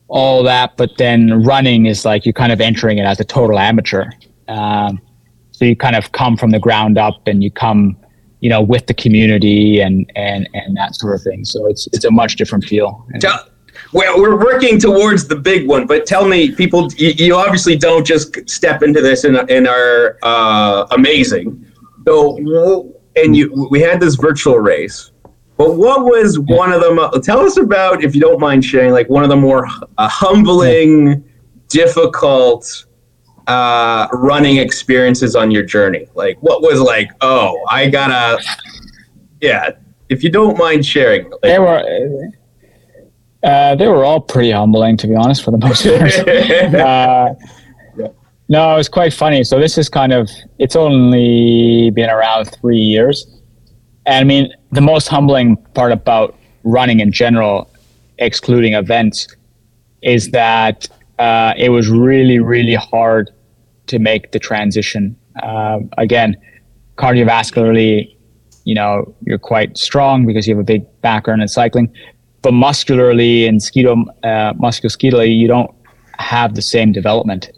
all that but then running is like you're kind of entering it as a total amateur um, so you kind of come from the ground up and you come you know with the community and and and that sort of thing so it's it's a much different feel Tell, well, we're working towards the big one, but tell me, people, you, you obviously don't just step into this and, and are uh, amazing. So, and you, we had this virtual race, but what was one of them? Tell us about, if you don't mind sharing, like one of the more uh, humbling, difficult uh, running experiences on your journey. Like, what was like? Oh, I gotta, yeah. If you don't mind sharing, like, they were uh, they were all pretty humbling, to be honest, for the most part. uh, no, it was quite funny. So this is kind of it's only been around three years, and I mean the most humbling part about running in general, excluding events, is that uh, it was really really hard to make the transition. Uh, again, cardiovascularly, you know, you're quite strong because you have a big background in cycling but muscularly and sketo, uh, musculoskeletal, you don't have the same development.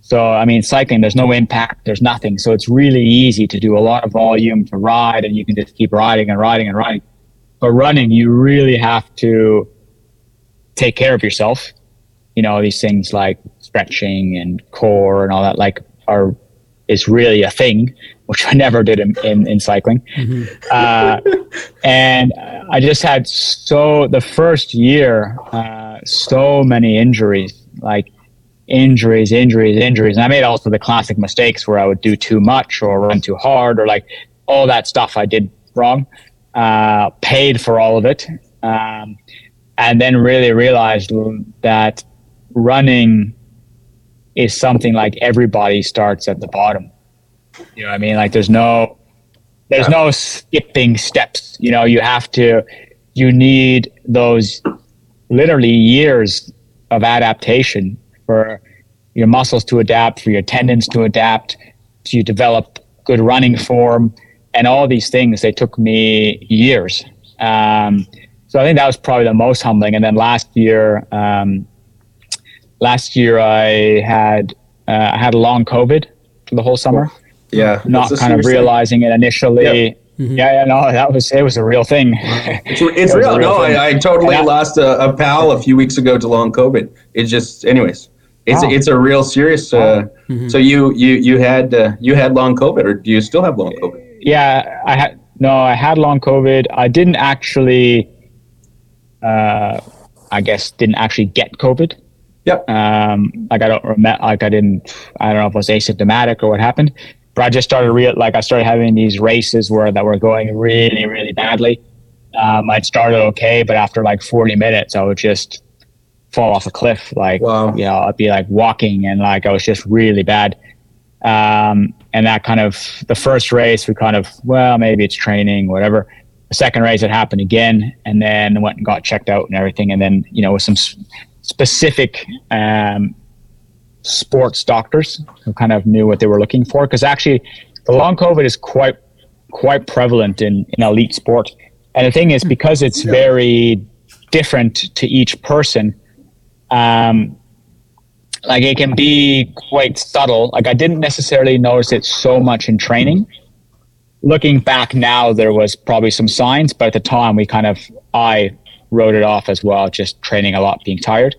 So, I mean, cycling, there's no impact, there's nothing. So it's really easy to do a lot of volume to ride and you can just keep riding and riding and riding. But running, you really have to take care of yourself. You know, these things like stretching and core and all that, like, are is really a thing, which I never did in, in, in cycling. Mm-hmm. Uh, and I just had so, the first year, uh, so many injuries, like injuries, injuries, injuries. And I made also the classic mistakes where I would do too much or run too hard or like all that stuff I did wrong. Uh, paid for all of it. Um, and then really realized that running is something like everybody starts at the bottom. You know what I mean? Like there's no there's no skipping steps. You know, you have to you need those literally years of adaptation for your muscles to adapt, for your tendons to adapt, to develop good running form, and all these things. They took me years. Um, so I think that was probably the most humbling. And then last year, um, last year I had uh, I had a long COVID for the whole summer. Yeah, not kind of realizing thing. it initially. Yep. Mm-hmm. Yeah, yeah, no, that was it was a real thing. It's, it's it real. real. No, I, I, totally I, lost a, a, pal a few weeks ago to long COVID. It's just, anyways, it's wow. it's a real serious. Uh, mm-hmm. So you you you had uh, you had long COVID, or do you still have long COVID? Yeah, I had no, I had long COVID. I didn't actually. Uh, I guess didn't actually get COVID. Yep. Um, like I don't remember, like I didn't, I don't know if it was asymptomatic or what happened, but I just started real, like I started having these races where that were going really, really badly. Um, I'd started okay, but after like 40 minutes, I would just fall off a cliff. Like, wow. you know, I'd be like walking and like I was just really bad. Um, and that kind of the first race, we kind of, well, maybe it's training, whatever. The second race, it happened again, and then went and got checked out and everything. And then, you know, with some specific um, sports doctors who kind of knew what they were looking for. Because actually, the long COVID is quite quite prevalent in, in elite sport. And the thing is, because it's very different to each person, um, like it can be quite subtle. Like I didn't necessarily notice it so much in training. Looking back now, there was probably some signs, but at the time, we kind of I wrote it off as well, just training a lot, being tired.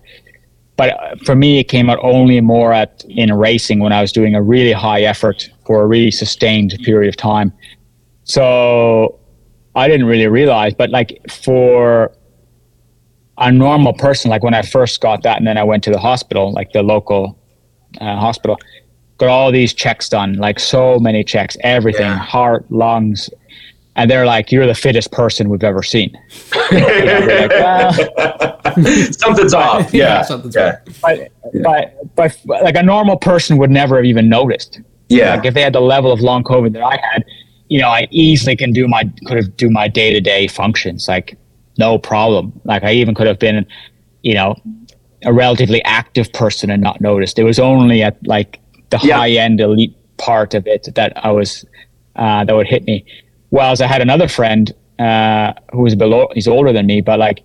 But uh, for me, it came out only more at in racing when I was doing a really high effort for a really sustained period of time. So I didn't really realize, but like for a normal person, like when I first got that, and then I went to the hospital, like the local uh, hospital, got all these checks done, like so many checks, everything, yeah. heart, lungs, and they're like, "You're the fittest person we've ever seen." like, well, something's off. Yeah, yeah something's yeah. But, but but like a normal person would never have even noticed. Yeah, like if they had the level of long COVID that I had, you know, I easily can do my could have do my day to day functions like no problem. Like I even could have been, you know, a relatively active person and not noticed. It was only at like the yeah. high end elite part of it that I was uh, that would hit me. Whilst I had another friend uh, who was below, he's older than me, but like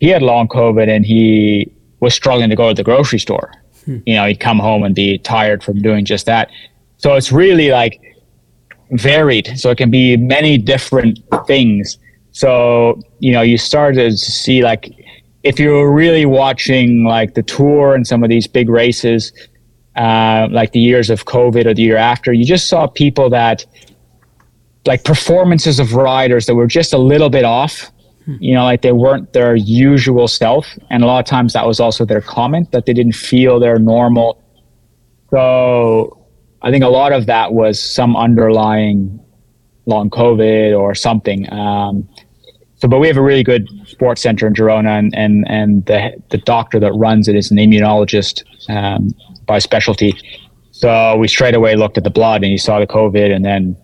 he had long COVID and he was struggling to go to the grocery store. Hmm. You know, he'd come home and be tired from doing just that. So it's really like varied. So it can be many different things. So, you know, you start to see like if you're really watching like the tour and some of these big races, uh, like the years of COVID or the year after, you just saw people that like performances of riders that were just a little bit off. Hmm. You know, like they weren't their usual self. And a lot of times that was also their comment that they didn't feel their normal. So I think a lot of that was some underlying long COVID or something. Um, so, but we have a really good sports center in Girona, and and, and the the doctor that runs it is an immunologist um, by specialty. So we straight away looked at the blood, and he saw the COVID, and then,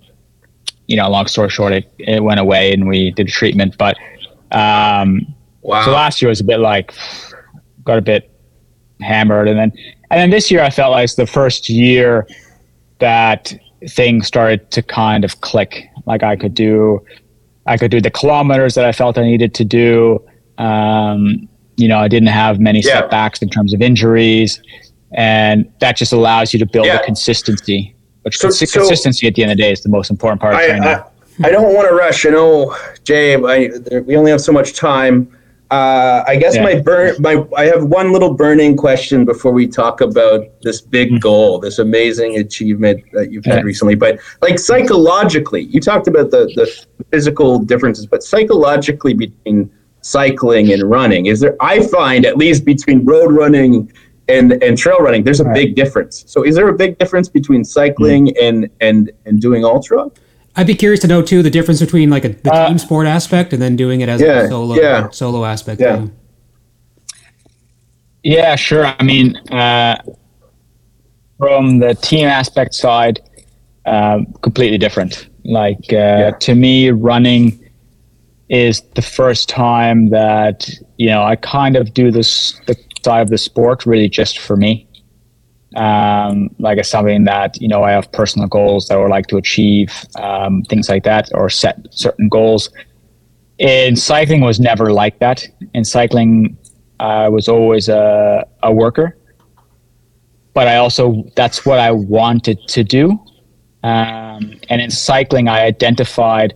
you know, long story short, it, it went away, and we did treatment. But um, wow. So last year was a bit like got a bit hammered, and then and then this year I felt like it's the first year that things started to kind of click. Like I could do, I could do the kilometers that I felt I needed to do. Um, you know, I didn't have many yeah. setbacks in terms of injuries, and that just allows you to build yeah. a consistency. Which so, cons- so consistency at the end of the day is the most important part of training. I, I don't want to rush. You know, Jay, I, we only have so much time. Uh, I guess yeah. my burn, my I have one little burning question before we talk about this big mm. goal, this amazing achievement that you've had yeah. recently. But like psychologically, you talked about the the physical differences, but psychologically between cycling and running, is there? I find at least between road running and and trail running, there's a right. big difference. So, is there a big difference between cycling mm. and and and doing ultra? I'd be curious to know too the difference between like a, the uh, team sport aspect and then doing it as yeah, a solo yeah. solo aspect. Yeah. Too. Yeah, sure. I mean, uh, from the team aspect side, uh, completely different. Like uh, yeah. to me, running is the first time that you know I kind of do this the side of the sport really just for me um, like it's something that you know I have personal goals that I would like to achieve, um, things like that, or set certain goals. In cycling, was never like that. In cycling, I was always a, a worker, but I also that's what I wanted to do. Um, and in cycling, I identified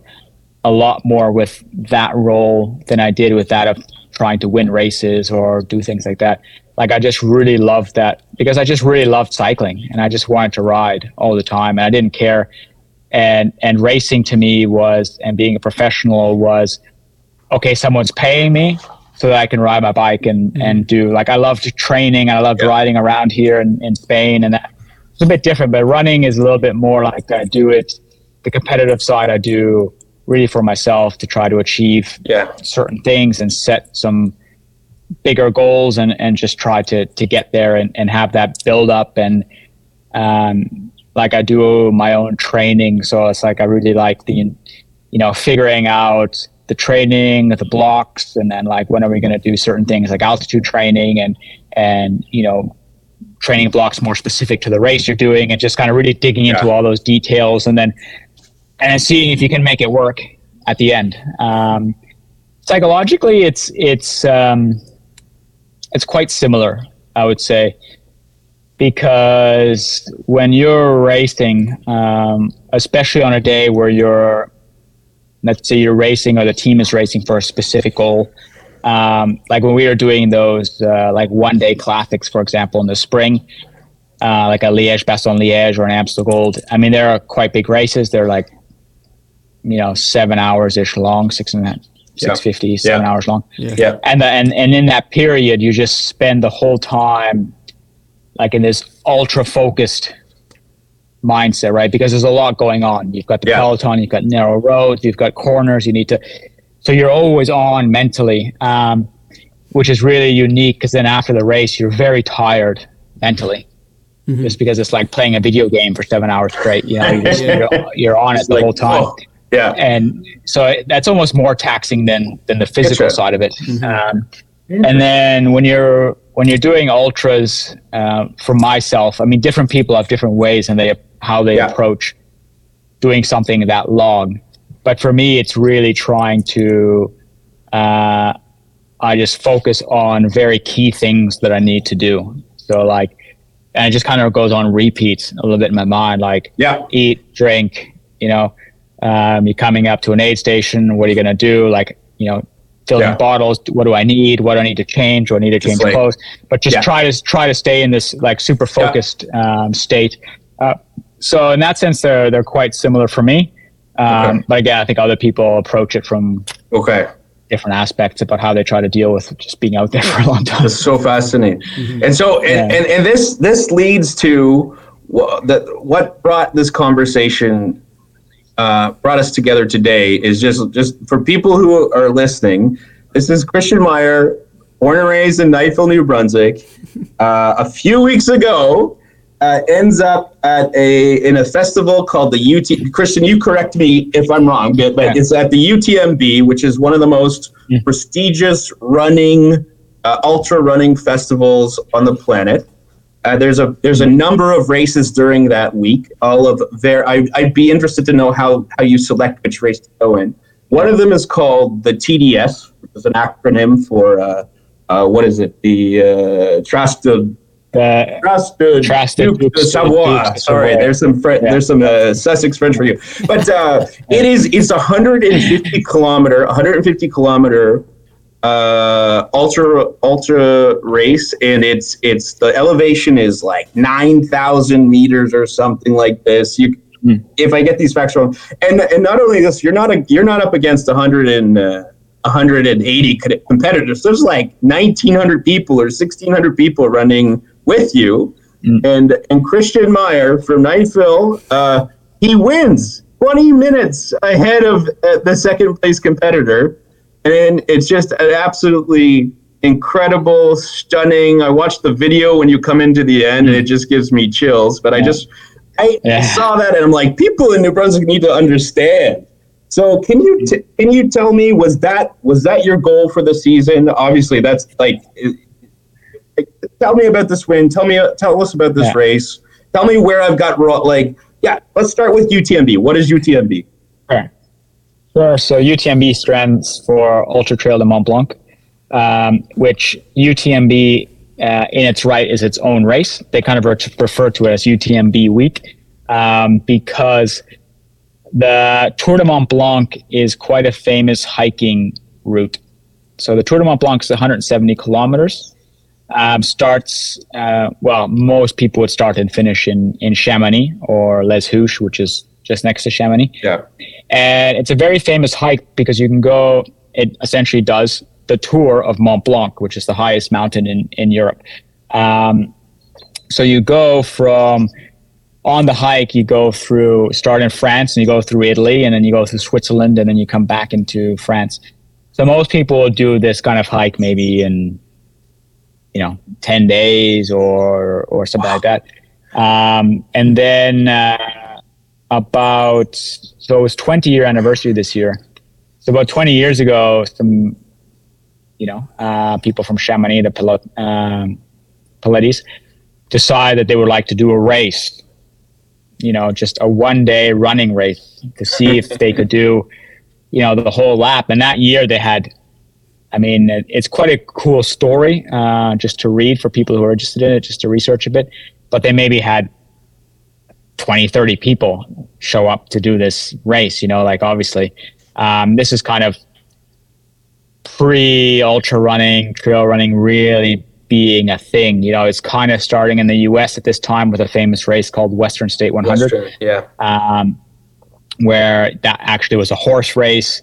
a lot more with that role than I did with that of trying to win races or do things like that like I just really loved that because I just really loved cycling and I just wanted to ride all the time and I didn't care. And and racing to me was and being a professional was okay, someone's paying me so that I can ride my bike and, mm-hmm. and do like I loved training and I loved yeah. riding around here in, in Spain and that, it's a bit different, but running is a little bit more like I do it the competitive side I do really for myself to try to achieve yeah. certain things and set some bigger goals and, and just try to, to get there and, and have that build up and um, like I do my own training. So it's like I really like the, you know, figuring out the training, the blocks, and then like when are we going to do certain things like altitude training and and you know training blocks more specific to the race you're doing, and just kind of really digging yeah. into all those details, and then and seeing if you can make it work at the end. Um, psychologically, it's it's um, it's quite similar, I would say, because when you're racing, um, especially on a day where you're, let's say you're racing or the team is racing for a specific goal, um, like when we were doing those uh, like one day classics, for example, in the spring, uh, like a Liège, Bastogne Liège, or an Amstel Gold. I mean, they're quite big races. They're like, you know, seven hours ish long, six and a half, 650 yeah. seven yeah. hours long yeah, yeah. and the, and and in that period you just spend the whole time like in this ultra focused mindset right because there's a lot going on you've got the yeah. peloton you've got narrow roads you've got corners you need to so you're always on mentally um, which is really unique because then after the race you're very tired mentally mm-hmm. just because it's like playing a video game for seven hours straight you know you're, just, you're, you're on it the like, whole time oh yeah. And so that's almost more taxing than than the physical side of it. Mm-hmm. Um, and then when you're when you're doing ultras, uh, for myself, I mean, different people have different ways and they how they yeah. approach doing something that long. but for me, it's really trying to. Uh, I just focus on very key things that I need to do. So like, and it just kind of goes on repeats a little bit in my mind. Like, Yeah. eat, drink. You know, um, you're coming up to an aid station. What are you gonna do? Like, you know, filling Yeah. bottles. What do I need? What do I need to change? Do I need to change like- clothes? But just Yeah. try to try to stay in this like super Yeah. focused um, state. Uh, so in that sense, they're they're quite similar for me. Um, Okay. But again, I think other people approach it from Okay. different aspects about how they try to deal with just being out there for a long time. It's so fascinating. And so, and, Yeah. and, and this this leads to what, the, what brought this conversation uh, brought us together today is just just for people who are listening. This is Christian Meier, born and raised in Knightville, New Brunswick. Uh, a few weeks ago, uh, ends up at a in a festival called the UT. Christian, you correct me if I'm wrong, but, but Yeah. it's at the UTMB, which is one of the most Yeah. prestigious running uh, ultra running festivals on the planet. Uh, there's a there's a number of races during that week. All of there, I, I'd be interested to know how how you select which race to go in. One of them is called the TDS, which is an acronym for uh, uh, what is it? The uh, Trusted The, Trusted Trusted Duke de Savoie. Dukes de Sorry, Savoie. there's some Fre- Yeah. there's some uh, Sussex French for you, but uh, it is it's 150 kilometer 150 kilometer uh, ultra ultra race, and it's it's the elevation is like 9,000 meters or something like this. You Hmm. if I get these facts wrong, and and not only this, you're not a, you're not up against 100 and uh, 180 competitors. There's like 1,900 people or 1,600 people running with you, Mm. and and Christian Meier from Knightville, uh, he wins 20 minutes ahead of uh, the second place competitor, and it's just an absolutely incredible, stunning. I watched the video when you come into the end, and it just gives me chills. But I just I Yeah. saw that, and I'm like, people in New Brunswick need to understand. So can you t- can you tell me was that was that your goal for the season? Obviously, that's like. it- Tell me about this win. Tell me tell us about this Yeah. race. Tell me where I've got wrong. Like, yeah, let's start with UTMB. What is UTMB? Sure. So UTMB stands for Ultra Trail de Mont Blanc, um, which UTMB uh, in its right is its own race. They kind of re- refer to it as UTMB week um, because the Tour de Mont Blanc is quite a famous hiking route. So the Tour de Mont Blanc is 170 kilometers. Um, starts uh, well. Most people would start and finish in in Chamonix or Les Houches, which is just next to Chamonix. Yeah. and it's a very famous hike because you can go it essentially does the tour of mont blanc which is the highest mountain in, in europe. Um, so you go from on the hike you go through start in france and you go through italy and then you go through switzerland and then you come back into france. So most people do this kind of hike maybe in you know 10 days or or something like that. Um, and then uh, about so it was 20 year anniversary this year. So about 20 years ago some you know uh, people from chamonix the Pilot, um, Polettis, decided that they would like to do a race you know just a one day running race to see if they could do you know the whole lap. And that year they had i mean it's quite a cool story uh, just to read for people who are interested in it just to research a bit. But they maybe had 20 30 people show up to do this race you know like obviously um, this is kind of pre ultra running trail running really being a thing you know it's kind of starting in the us at this time with a famous race called western state 100 Yeah. um, where that actually was a horse race.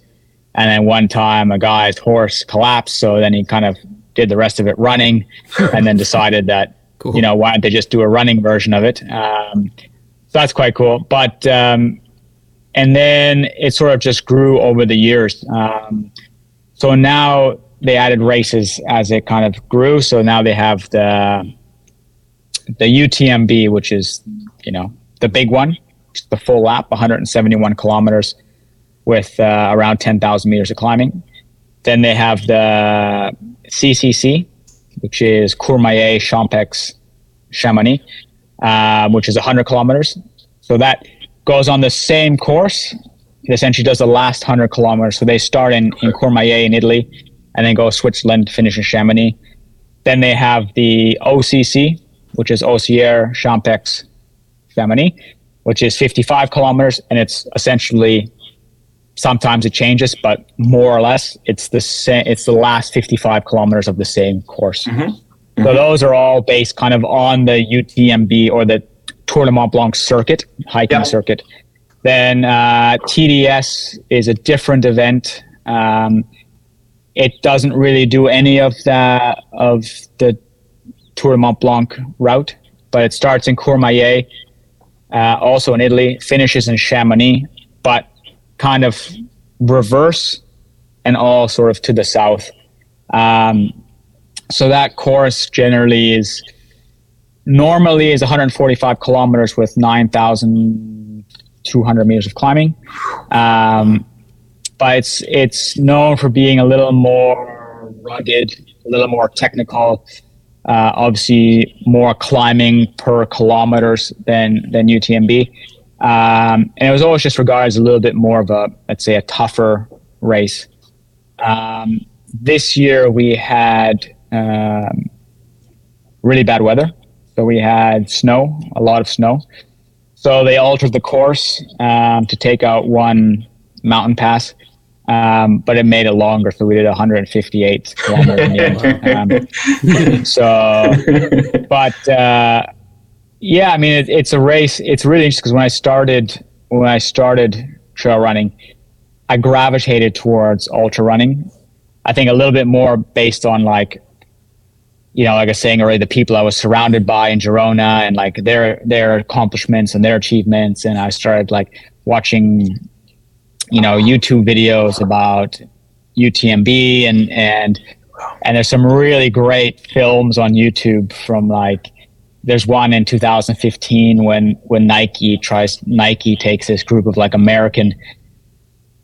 And then one time a guy's horse collapsed. So then he kind of did the rest of it running and then decided that, Cool. you know, why don't they just do a running version of it? Um, that's quite cool. But, um, and then it sort of just grew over the years. Um, so now they added races as it kind of grew. So now they have the, the UTMB, which is, you know, the big one, the full lap, 171 kilometers with uh, around 10,000 meters of climbing. Then they have the CCC, which is Courmayeur, Champex, Chamonix, um, which is 100 kilometers. So that goes on the same course it essentially does the last 100 kilometers. So they start in, in Courmayeur in Italy and then go Switzerland, finish in Chamonix. Then they have the OCC, which is Orsières Champex Chamonix, which is 55 kilometers. And it's essentially, sometimes it changes, but more or less, it's the same, it's the last 55 kilometers of the same course. Mm-hmm. So those are all based kind of on the UTMB or the Tour de Mont Blanc circuit, hiking Yeah. circuit. Then uh, TDS is a different event. Um, it doesn't really do any of the of the Tour de Mont Blanc route, but it starts in Courmayeur, uh, also in Italy, finishes in Chamonix, but kind of reverse and all sort of to the south. Um, so that course generally is normally is 145 kilometers with 9,200 meters of climbing. Um, but it's it's known for being a little more rugged, a little more technical. Uh, obviously, more climbing per kilometers than than UTMB, um, and it was always just regarded as a little bit more of a let's say a tougher race. Um, this year we had um, really bad weather, so we had snow, a lot of snow. So they altered the course um, to take out one mountain pass, um, but it made it longer. So we did 158 kilometers in the end. Um, so, but uh, yeah, I mean, it, it's a race. It's really interesting because when I started, when I started trail running, I gravitated towards ultra running. I think a little bit more based on like you know, like I was saying already, the people I was surrounded by in Girona and like their their accomplishments and their achievements, and I started like watching, you know, YouTube videos about UTMB and and and there's some really great films on YouTube from like there's one in 2015 when when Nike tries Nike takes this group of like American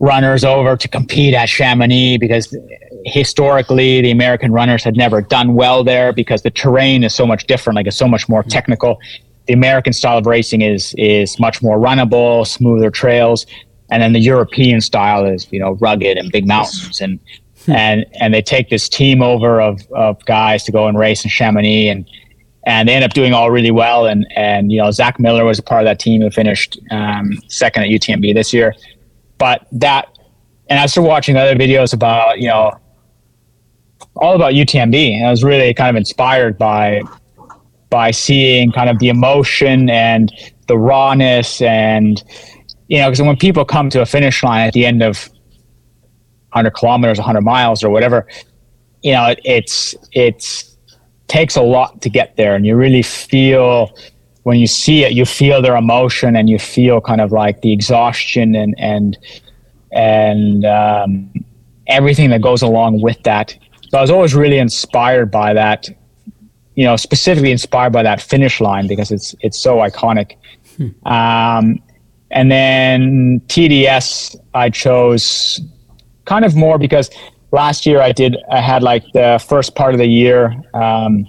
runners over to compete at Chamonix because historically the American runners had never done well there because the terrain is so much different like it's so much more technical. The American style of racing is is much more runnable smoother trails and then the European style is you know rugged and big mountains. And and and they take this team over of of guys to go and race in Chamonix and and they end up doing all really well. And and you know Zach Miller was a part of that team who finished um, second at UTMB this year but that and I started watching other videos about you know all about UTMB and I was really kind of inspired by by seeing kind of the emotion and the rawness and you know because when people come to a finish line at the end of 100 kilometers 100 miles or whatever you know it, it's it's takes a lot to get there. And you really feel when you see it you feel their emotion and you feel kind of like the exhaustion and and and um, everything that goes along with that. So i was always really inspired by that you know specifically inspired by that finish line because it's it's so iconic. Um, and then tds i chose kind of more because last year I did I had like the first part of the year um,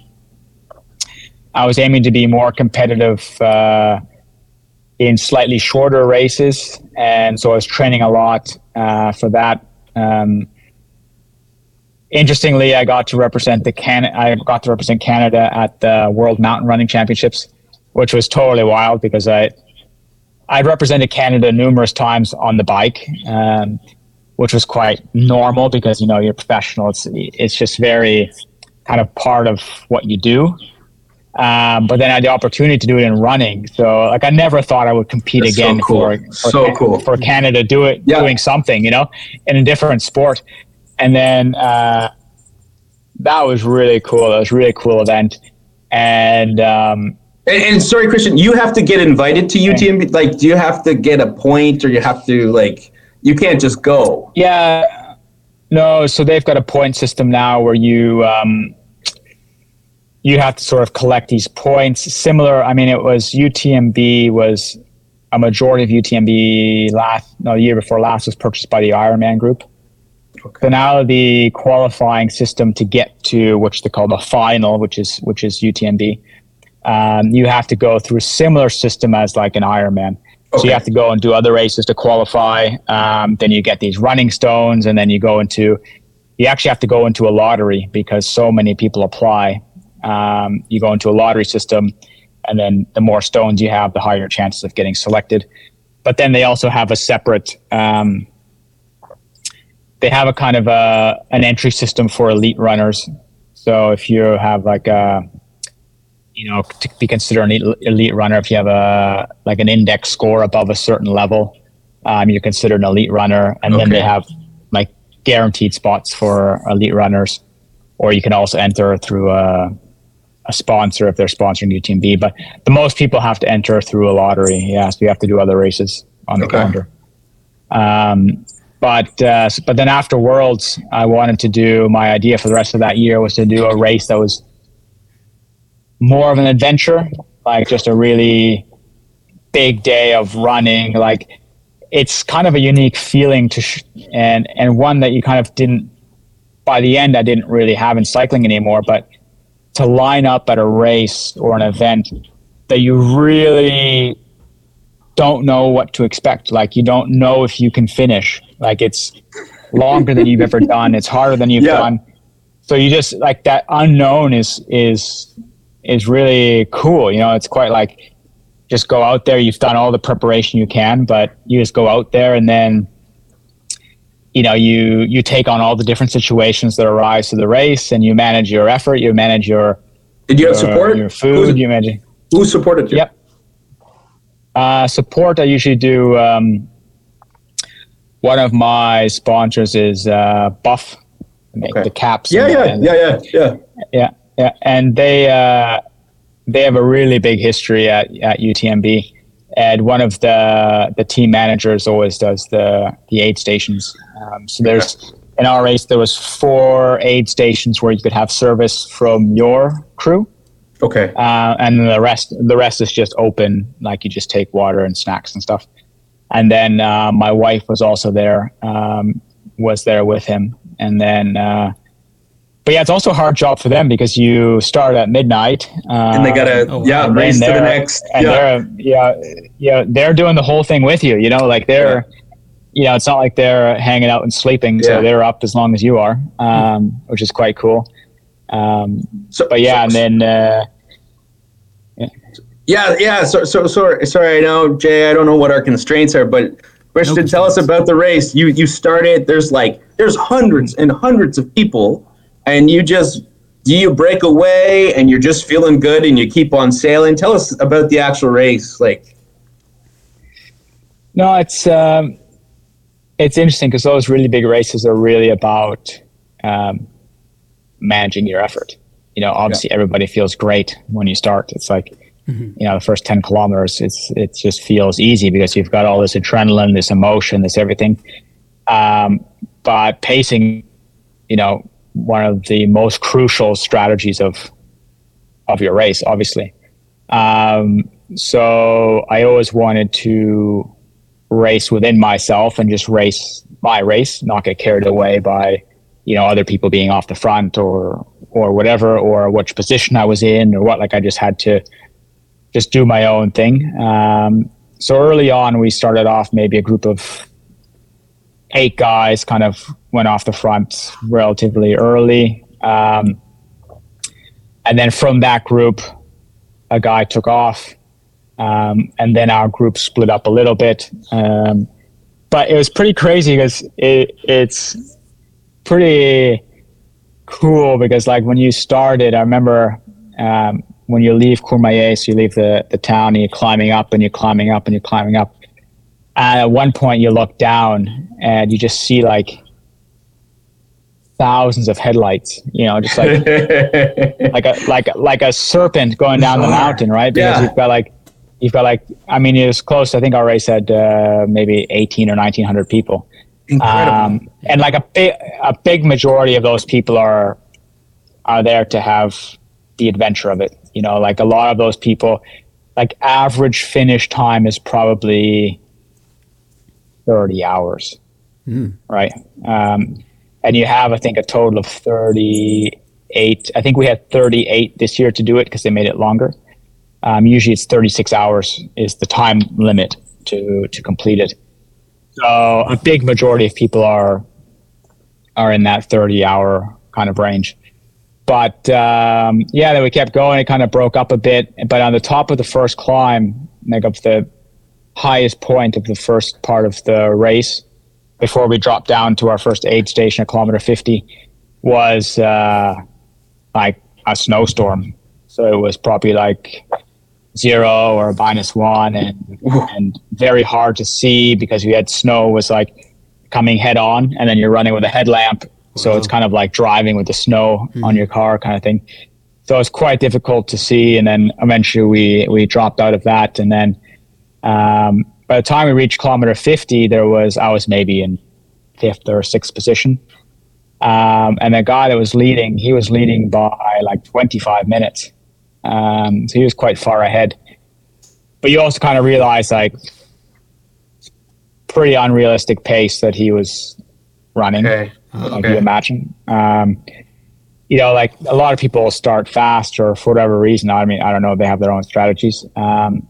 I was aiming to be more competitive uh, in slightly shorter races and so I was training a lot uh, for that um, interestingly I got to represent the Can I got to represent Canada at the World Mountain Running Championships which was totally wild because I I'd represented Canada numerous times on the bike um, which was quite normal because you know you're professional. It's it's just very kind of part of what you do. Um, but then I had the opportunity to do it in running, so like I never thought I would compete That's so again cool. for, for So Can- cool. for Canada do it Yeah. doing something you know in a different sport, and then uh, that was really cool. That was a really cool event, and um, And, and sorry, Christian, you have to get invited to UTMB. Like, do you have to get a point, or you have to like, you can't just go? Yeah, no. So they've got a point system now where you um, you have to sort of collect these points. Similar, I mean, it was UTMB was a majority of UTMB last no the year before last was purchased by the Ironman Group. So now the qualifying system to get to which they call the final, which is which is UTMB, um, you have to go through a similar system as like an Ironman. So you have to go and do other races to qualify. Um, then you get these running stones, and then you go into. You actually have to go into a lottery because so many people apply. Um, you go into a lottery system, and then the more stones you have, the higher your chances of getting selected. But then they also have a separate. Um, they have a kind of a an entry system for elite runners. So if you have like a you know, to be considered an elite runner, if you have a like an index score above a certain level, um, you're considered an elite runner. And okay. then they have like guaranteed spots for elite runners, or you can also enter through a, a sponsor if they're sponsoring UTMB. But the most people have to enter through a lottery. Yeah, so you have to do other races on the okay. calendar. Um, but uh, but then after Worlds, I wanted to do my idea for the rest of that year was to do a race that was more of an adventure, like just a really big day of running. Like it's kind of a unique feeling to, sh- and and one that you kind of didn't. By the end, I didn't really have in cycling anymore. But to line up at a race or an event that you really don't know what to expect. Like you don't know if you can finish. Like it's longer than you've ever done. It's harder than you've yeah. done. So you just like that unknown is is is really cool. You know, it's quite like just go out there. You've done all the preparation you can, but you just go out there and then you know you you take on all the different situations that arise to the race, and you manage your effort. You manage your did you have your, support? Your food. Who's, you manage. Who supported you? Yep. Uh, support. I usually do. Um, one of my sponsors is uh, Buff. Make okay. the caps. Yeah, yeah, yeah, yeah, yeah. Yeah. Yeah, and they uh, they have a really big history at, at UTMB. And one of the the team managers always does the the aid stations. Um, so there's in our race there was four aid stations where you could have service from your crew. Okay. Uh, and the rest the rest is just open, like you just take water and snacks and stuff. And then uh, my wife was also there, um, was there with him, and then uh, but yeah, it's also a hard job for them because you start at midnight, uh, and they gotta oh, yeah race to the next and yeah. they're yeah yeah they're doing the whole thing with you. You know, like they're yeah. You know it's not like they're hanging out and sleeping, yeah. so they're up as long as you are, um, which is quite cool. Um, so, but yeah, so, and then. Uh, yeah, yeah. So, so, sorry, sorry. I know, Jay. I don't know what our constraints are, but Christian, no tell us about the race. You you started. There's like there's hundreds and hundreds of people and you just do you break away and you're just feeling good and you keep on sailing tell us about the actual race like no it's um, it's interesting because those really big races are really about um, managing your effort you know obviously yeah. everybody feels great when you start it's like mm-hmm. you know the first 10 kilometers it's it just feels easy because you've got all this adrenaline this emotion this everything um, but pacing you know one of the most crucial strategies of of your race, obviously. Um, so I always wanted to race within myself and just race my race, not get carried away by you know other people being off the front or or whatever or which position I was in or what. Like I just had to just do my own thing. Um, so early on, we started off maybe a group of eight guys kind of went off the front relatively early. Um, and then from that group, a guy took off. Um, and then our group split up a little bit. Um, but it was pretty crazy because it, it's pretty cool because like when you started, I remember um, when you leave Courmayeur, so you leave the, the town and you're climbing up and you're climbing up and you're climbing up. And at one point, you look down and you just see like thousands of headlights. You know, just like like a like like a serpent going down the mountain, right? Because yeah. you've got like you've got like I mean, it was close. I think our race had uh, maybe eighteen or nineteen hundred people. Incredible. Um, and like a big a big majority of those people are are there to have the adventure of it. You know, like a lot of those people, like average finish time is probably 30 hours, mm. right? Um, and you have, I think, a total of 38. I think we had 38 this year to do it because they made it longer. Um, usually it's 36 hours is the time limit. to to complete it. So a big majority of people are are in that 30 hour kind of range. But um, yeah, then we kept going. It kind of broke up a bit. But on the top of the first climb, like up the highest point of the first part of the race, before we dropped down to our first aid station at kilometer 50, was uh, like a snowstorm. So it was probably like zero or a minus one and, and very hard to see because we had snow was like coming head on and then you're running with a headlamp. So it's kind of like driving with the snow mm-hmm. on your car kind of thing. So it's quite difficult to see. And then eventually we, we dropped out of that. And then um, by the time we reached kilometer 50, there was, I was maybe in fifth or sixth position. Um, and the guy that was leading, he was leading by like 25 minutes. Um, so he was quite far ahead. But you also kind of realize like pretty unrealistic pace that he was running. Okay. Like okay. you imagine. Um, you know, like a lot of people start fast or for whatever reason. I mean, I don't know. They have their own strategies. Um,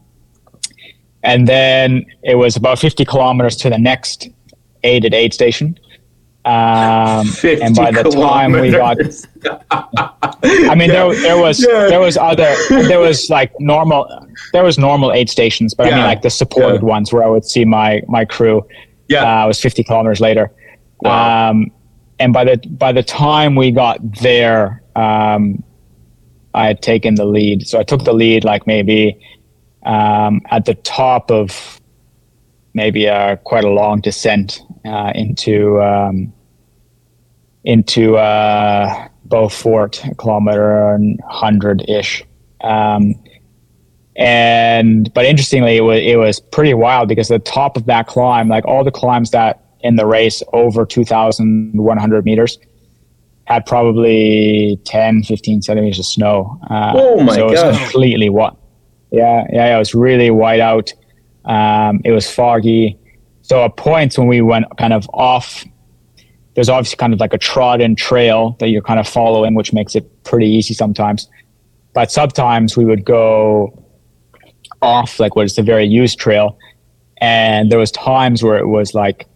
and then it was about 50 kilometers to the next aided aid station. Um, and by the time we got, I mean, yeah. there, there was, yeah. there was other, there was like normal, there was normal aid stations, but yeah. I mean, like the supported ones where I would see my, my crew. Yeah. Uh, was 50 kilometers later. Wow. Um, and by the, by the time we got there, um, I had taken the lead. So I took the lead, like maybe, um, at the top of maybe a, quite a long descent uh, into um, into uh, Beaufort, a kilometer and hundred ish. Um, and but interestingly, it was it was pretty wild because the top of that climb, like all the climbs that in the race over 2,100 meters, had probably 10, 15 centimeters of snow. Uh, oh my so it was completely what? Yeah, yeah, yeah, it was really white out. Um, it was foggy. So at points when we went kind of off, there's obviously kind of like a trodden trail that you're kind of following, which makes it pretty easy sometimes. But sometimes we would go off like what is the very used trail, and there was times where it was like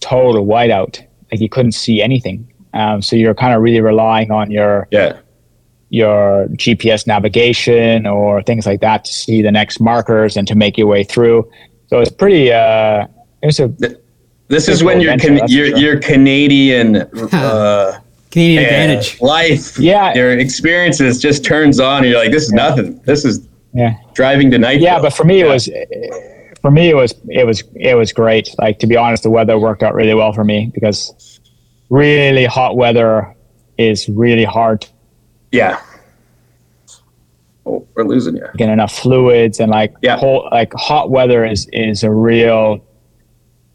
total whiteout, like you couldn't see anything. Um, so you're kind of really relying on your yeah your GPS navigation or things like that to see the next markers and to make your way through. So it's pretty uh, it's a. This is when your can, your sure. your Canadian uh, Canadian advantage life. Yeah, your experiences just turns on. and You're like, this is yeah. nothing. This is yeah driving to night. Yeah, but for me yeah. it was. For me, it was it was it was great. Like to be honest, the weather worked out really well for me because really hot weather is really hard. Yeah, oh, we're losing you. Getting enough fluids and like yeah. whole like hot weather is is a real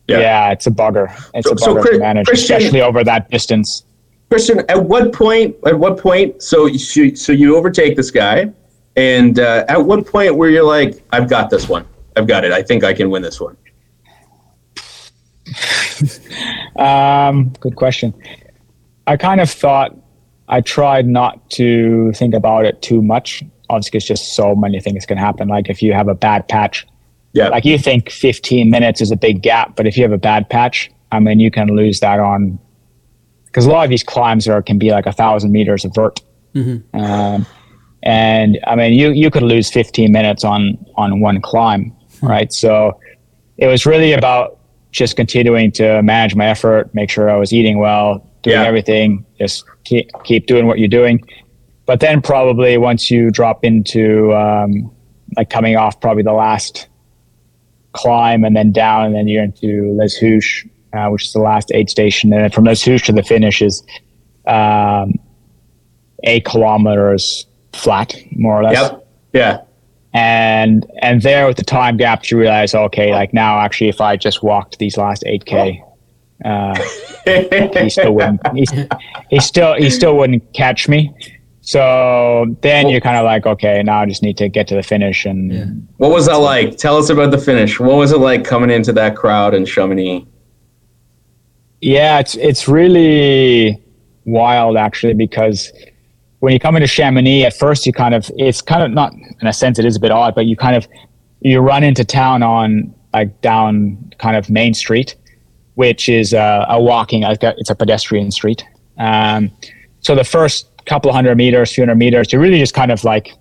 yeah. yeah, it's a bugger. It's so, a bugger so Chris, to manage, Christian, especially over that distance. Christian, at what point? At what point? So you so you overtake this guy, and uh, at what point where you're like, I've got this one. I've got it. I think I can win this one. um, good question. I kind of thought I tried not to think about it too much. Obviously, it's just so many things can happen. Like if you have a bad patch, yeah. Like you think 15 minutes is a big gap, but if you have a bad patch, I mean, you can lose that on because a lot of these climbs are can be like a thousand meters of vert. Mm-hmm. Um, and I mean, you you could lose 15 minutes on on one climb, mm-hmm. right? So it was really about just continuing to manage my effort, make sure I was eating well, doing yeah. everything, just keep keep doing what you're doing. But then probably once you drop into um, like coming off probably the last climb and then down, and then you're into Les Houches, uh, which is the last aid station. And then from Les Houches to the finish is um, eight kilometers flat, more or less. Yep. Yeah. And and there with the time gaps, you realize, okay, like now actually, if I just walked these last eight k, uh, he still wouldn't. He, he still he still wouldn't catch me. So then well, you're kind of like, okay, now I just need to get to the finish. And yeah. what was that like? Tell us about the finish. What was it like coming into that crowd in Chamonix? Yeah, it's it's really wild actually because when you come into Chamonix, at first you kind of it's kind of not in a sense it is a bit odd, but you kind of you run into town on like down kind of Main Street, which is uh, a walking. It's a pedestrian street. Um, so the first couple of hundred meters, few hundred meters, you're really just kind of like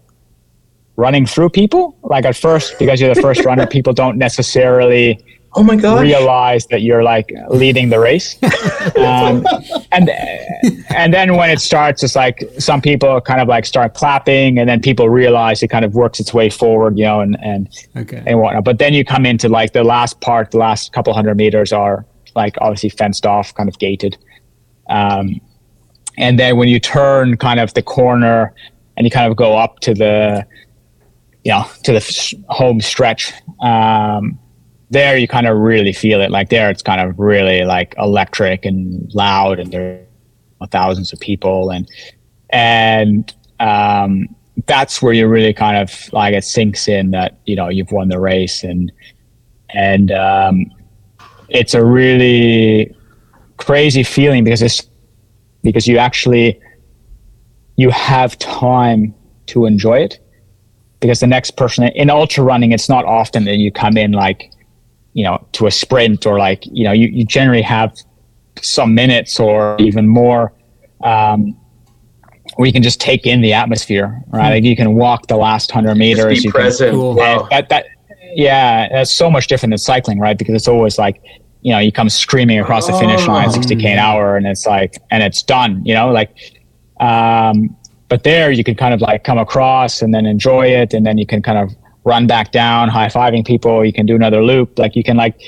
running through people. Like at first, because you're the first runner, people don't necessarily oh my god realize that you're like leading the race. Um, and and then when it starts, it's like some people kind of like start clapping, and then people realize it kind of works its way forward, you know, and and Okay. and whatnot. But then you come into like the last part, the last couple hundred meters are like obviously fenced off, kind of gated. Um, and then when you turn kind of the corner and you kind of go up to the, you know, to the home stretch, um, there you kind of really feel it. Like there, it's kind of really like electric and loud, and there are thousands of people, and and um, that's where you really kind of like it sinks in that you know you've won the race, and and um, it's a really crazy feeling because it's because you actually you have time to enjoy it. Because the next person in ultra running it's not often that you come in like you know to a sprint or like you know you, you generally have some minutes or even more um, where you can just take in the atmosphere right? Like you can walk the last 100 Just meters be you can present. Cool. wow. that that yeah, that's so much different than cycling, right? Because it's always like, you know, you come screaming across the finish line, Oh. 60k an hour, and it's like, and it's done, you know, like, um, but there you can kind of like come across and then enjoy it, and then you can kind of run back down, high fiving people. You can do another loop, like you can like,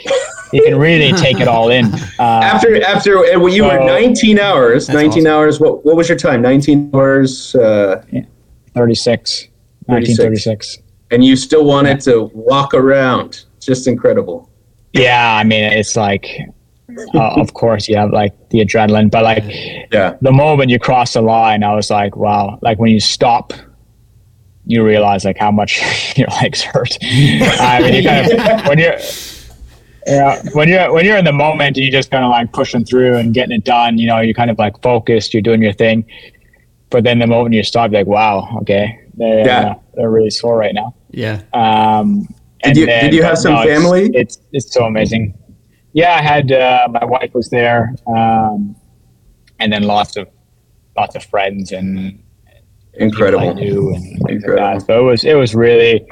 you can really take it all in. Uh, after after uh, well, you were 19 hours 19 awesome. hours what what was your time 19 hours uh, 36, 1936. And you still wanted to walk around just incredible Yeah, I mean, it's like, uh, of course, you have like the adrenaline, but like, yeah the moment you cross the line, I was like, wow. Like when you stop, you realize like how much your legs hurt. I mean, you kind of when you're yeah when you're when you're in the moment, you're just kind of like pushing through and getting it done. You know, you're kind of like focused, you're doing your thing. But then the moment you stop, you're like, wow, okay, they're, Yeah. they're really sore right now. Yeah. Um, Did and you- then- did you have some it's- family? It's, it's so amazing. Yeah, I had uh, my wife was there, um, and then lots of lots of friends and people I incredible knew and things like that. So it was it was really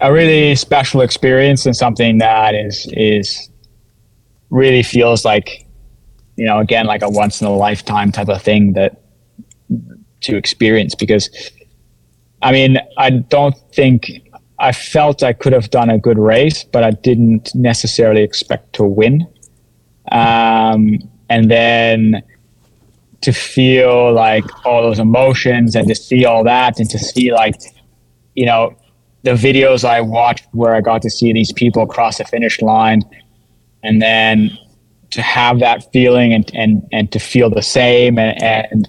a really special experience and something that is is really feels like you know again like a once in a lifetime type of thing that to experience because I mean I don't think I felt I could have done a good race but I didn't necessarily expect to win. Um, and then to feel like all those emotions and to see all that and to see like you know the videos I watched where I got to see these people cross the finish line and then to have that feeling and and, and to feel the same and, and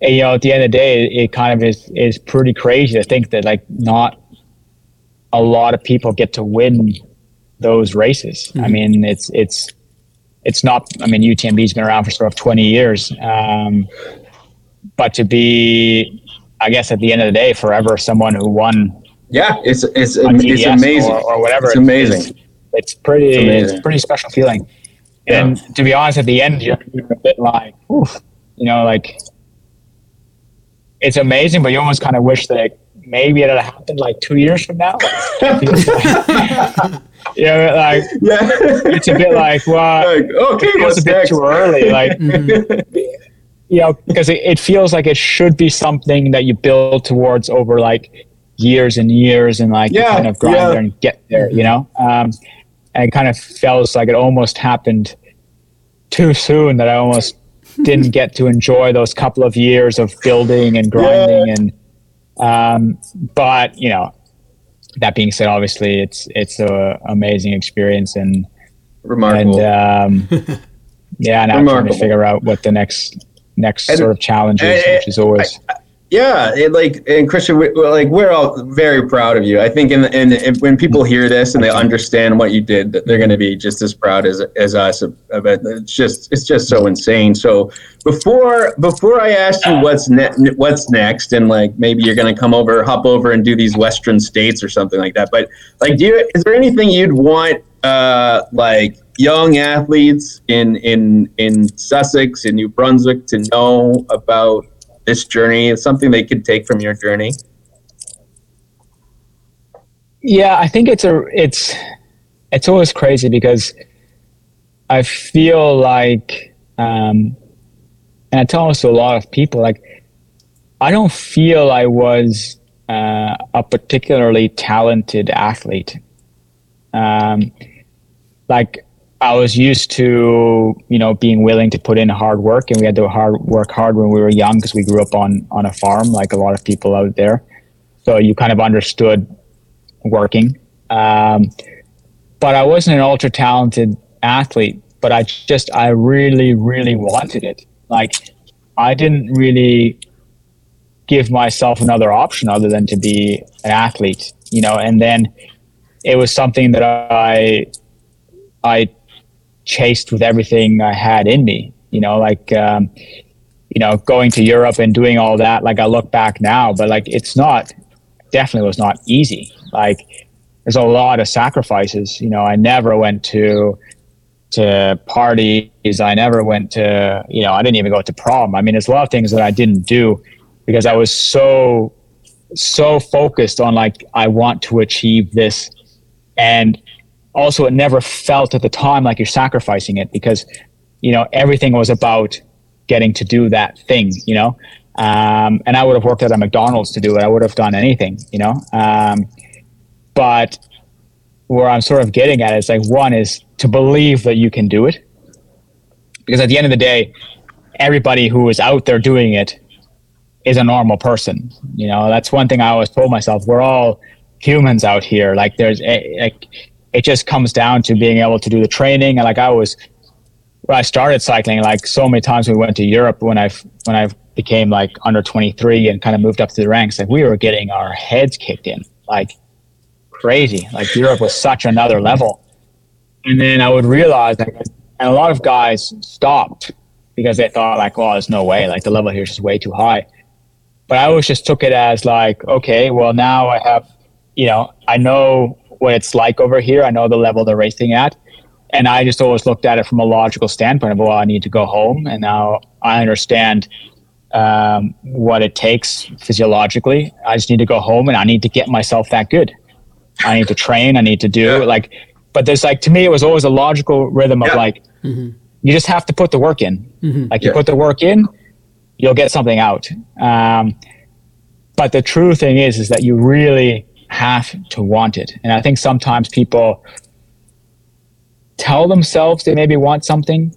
and, you know at the end of the day it kind of is is pretty crazy to think that like not a lot of people get to win those races. I mean it's it's it's not i mean utmb's been around for sort of 20 years um, but to be i guess at the end of the day forever someone who won yeah it's it's it's amazing. or, or whatever it's amazing. it's, it's pretty It's it's, amazing. a pretty special feeling. Yeah. and to be honest at the end you're, you're a bit like oof, you know like it's amazing but you almost kind of wish that maybe it had happened like two years from now. Yeah like yeah. it's a bit like well like okay it feels what's a bit too early like Mhm. you know because it, it feels like it should be something that you build towards over like years and years and like Yeah, kind of grind yeah. there and get there you know? Um, and it kind of feels like it almost happened too soon that i almost didn't get to enjoy those couple of years of building and grinding and um, but you know that being said obviously it's it's a amazing experience and remarkable and um, yeah, now trying Remarkable. to figure out what the next next And- sort of challenge is, and- which is always yeah, it, like and Christian, we, like we're all very proud of you. I think, in, in, in when people hear this and they understand what you did, they're going to be just as proud as as us. But it's just it's just so insane. So before before I ask you what's ne- what's next, and like maybe you're going to come over, hop over, and do these Western states or something like that. But like, do you is there anything you'd want uh, like young athletes in in in Sussex in New Brunswick to know about? This journey? It's something they could take from your journey. Yeah, I think it's a it's it's always crazy because I feel like, um, and I tell this to a lot of people, like I don't feel I was uh, a particularly talented athlete. Um, like I was used to, you know, being willing to put in hard work, and we had to hard work hard when we were young because we grew up on on a farm, like a lot of people out there. So you kind of understood working. Um, but I wasn't an ultra talented athlete, but I just I really really wanted it. Like I didn't really give myself another option other than to be an athlete, you know. And then it was something that I I chased with everything I had in me. You know, like um, you know, going to Europe and doing all that. Like I look back now, but like it's not definitely was not easy. Like there's a lot of sacrifices. You know, I never went to to parties. I never went to you know I didn't even go to prom. I mean, there's a lot of things that I didn't do because I was so so focused on like I want to achieve this and also it never felt at the time like you're sacrificing it because you know everything was about getting to do that thing you know? Um, and i would have worked at a mcdonald's to do it. I would have done anything you know? Um, but where i'm sort of getting at is like one is to believe that you can do it. Because at the end of the day everybody who is out there doing it is a normal person you know? That's one thing i always told myself. We're all humans out here. Like there's a, like it just comes down to being able to do the training. And like I was, when I started cycling, like so many times we went to Europe when I when I became like under 23 and kind of moved up to the ranks, like we were getting our heads kicked in, like crazy. Like Europe was such another level. And then I would realize, like, and a lot of guys stopped because they thought like, well, there's no way, like the level here is just way too high. But I always just took it as like, okay, well now I have, you know, I know what it's like over here. I know the level they're racing at. And I just always looked at it from a logical standpoint of, well, I need to go home. And now I understand um, what it takes physiologically. I just need to go home and I need to get myself that good. I need to train. I need to do yeah. like, but there's like, to me, it was always a logical rhythm of yeah. like, mm-hmm. you just have to put the work in. Mm-hmm. Like you yeah. put the work in, you'll get something out. Um, but the true thing is, is that you really have to want it. And I think sometimes people tell themselves they maybe want something,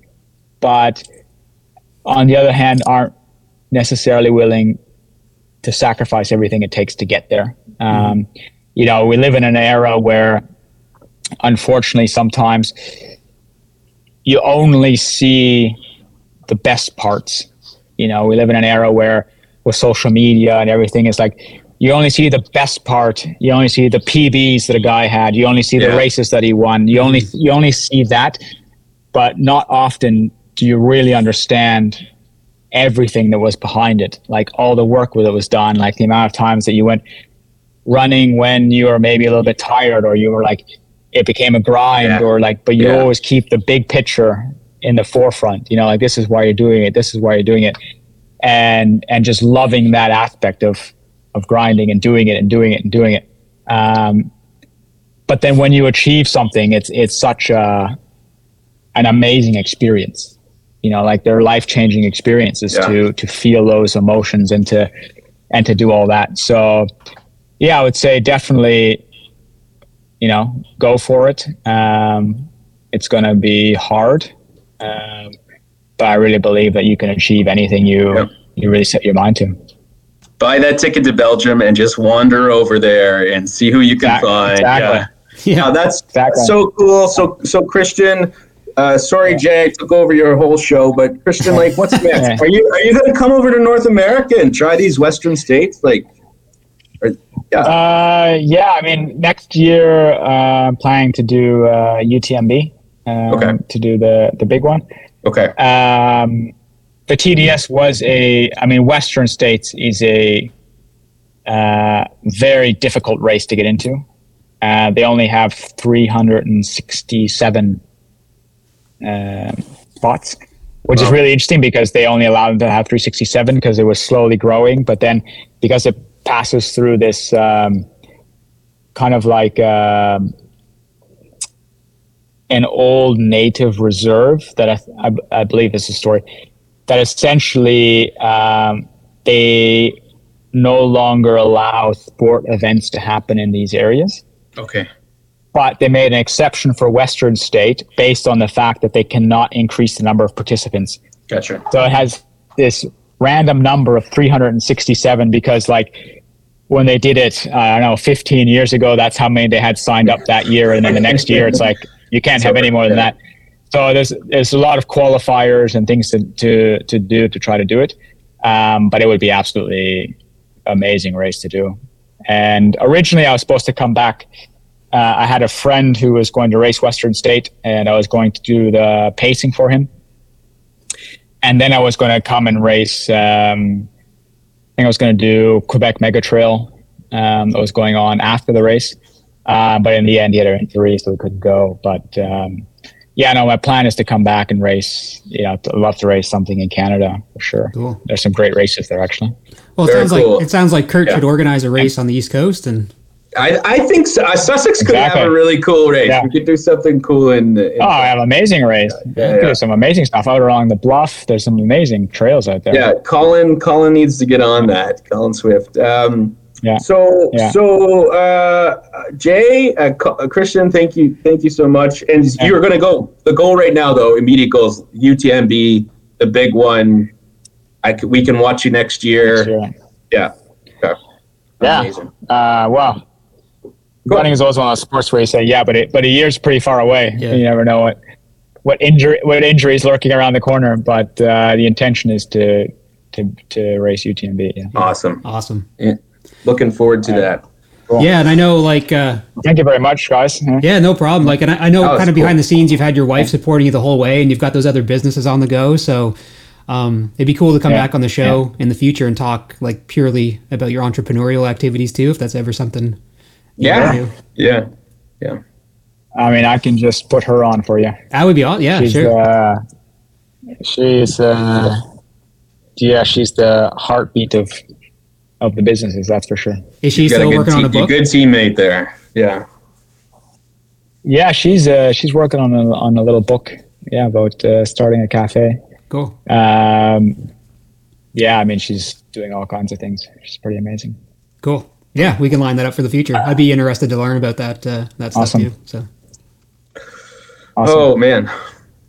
but on the other hand, aren't necessarily willing to sacrifice everything it takes to get there. Um, you know, we live in an era where, unfortunately, sometimes you only see the best parts. You know, we live in an era where with social media and everything, it's like you only see the best part. You only see the PBs that a guy had. You only see yeah. the races that he won. You only mm-hmm. you only see that, but not often do you really understand everything that was behind it. Like all the work that was done, like the amount of times that you went running when you were maybe a little bit tired, or you were like it became a grind, yeah. or like, but you yeah. always keep the big picture in the forefront. You know, like this is why you're doing it. This is why you're doing it, and and just loving that aspect of of grinding and doing it and doing it and doing it. Um, but then when you achieve something, it's it's such a an amazing experience. You know, like they're life changing experiences yeah. to to feel those emotions and to and to do all that. So, yeah, I would say definitely, you know, go for it. Um, it's going to be hard, um, but I really believe that you can achieve anything you yeah. you really set your mind to buy that ticket to Belgium and just wander over there and see who you can exactly. find. Exactly. Yeah. yeah. that's exactly. so cool. So, so Christian, Uh, sorry, Jay, I took over your whole show, but Christian, like, what's next? Are you are you going to come over to North America and try these Western states? Like, or, yeah, Uh, yeah, I mean, next year uh, I'm planning to do uh, UTMB. Um, Okay. To do the the big one. okay, Um, the TDS was a. I mean, Western States is a uh, very difficult race to get into. Uh, they only have 367 um spots, which is really interesting because they only allowed them to have 367 because it was slowly growing. But then because it passes through this um, kind of like um, an old native reserve that I, I, I believe is the story that essentially um, they no longer allow sport events to happen in these areas okay, but they made an exception for Western State based on the fact that they cannot increase the number of participants. gotcha. So it has this random number of 367 because, like, when they did it, uh, I don't know, 15 years ago, that's how many they had signed up that year. And then the next year, it's like, you can't have any more than that. So there's there's a lot of qualifiers and things to, to, to do to try to do it. Um, but it would be absolutely amazing race to do. And originally, I was supposed to come back. Uh, I had a friend who was going to race Western State, and I was going to do the pacing for him. And then I was going to come and race. Um, I think I was going to do Quebec Mega Trail um, that was going on after the race. Uh, but in the end, he had an injury, so we couldn't go. But um, yeah, no, my plan is to come back and race. You know, I'd love to race something in Canada for sure. Cool. There's some great races there, actually. Well, it Very sounds cool. like it sounds like Kurt Yeah. should organize a race on the East Coast, and I, I think so, uh, Sussex could Exactly. have a really cool race. Yeah. We could do something cool in. in Oh, I have an amazing race. yeah, There's yeah. some amazing stuff out along the bluff. There's some amazing trails out there. yeah, Colin. Colin needs to get on that. Colin Swift. Um, Yeah. So, Yeah. so uh, Jay, uh, uh, Christian, thank you, thank you so much. And you are going to go. The goal right now, though, immediate goals, UTMB, the big one. I c- we can watch you next year. Sure. Yeah. Okay. Yeah. Amazing. Uh, well, Cool. running is always one of those sports where you say, yeah, but it, but a year's pretty far away. Yeah. You never know what what injury what injury is lurking around the corner. But uh, the intention is to to to race UTMB. Yeah. Awesome. awesome. Looking forward to that. Cool. Yeah, and I know like uh, Thank you very much, guys. Yeah. Yeah, no problem. Like, and I, I know kind of cool. behind the scenes, you've had your wife supporting you the whole way, and you've got those other businesses on the go. So, um, it'd be cool to come Yeah, back on the show in the future and talk like purely about your entrepreneurial activities too, if that's ever something. you Yeah. do. Yeah. Yeah. I mean, I can just put her on for you. that would be awesome. Yeah, She's sure. uh, she's uh, yeah, she's the heartbeat of of the businesses. That's for sure. Is she You got still good working on a te- book? Good teammate there. Yeah. Yeah, she's uh, she's working on a on a little book. Yeah, about uh, starting a cafe. Cool. Um, yeah, I mean, she's doing all kinds of things. She's pretty amazing. Cool. Yeah, we can line that up for the future. I'd be interested to learn about that uh, that stuff Awesome. too. So, Awesome. Oh man.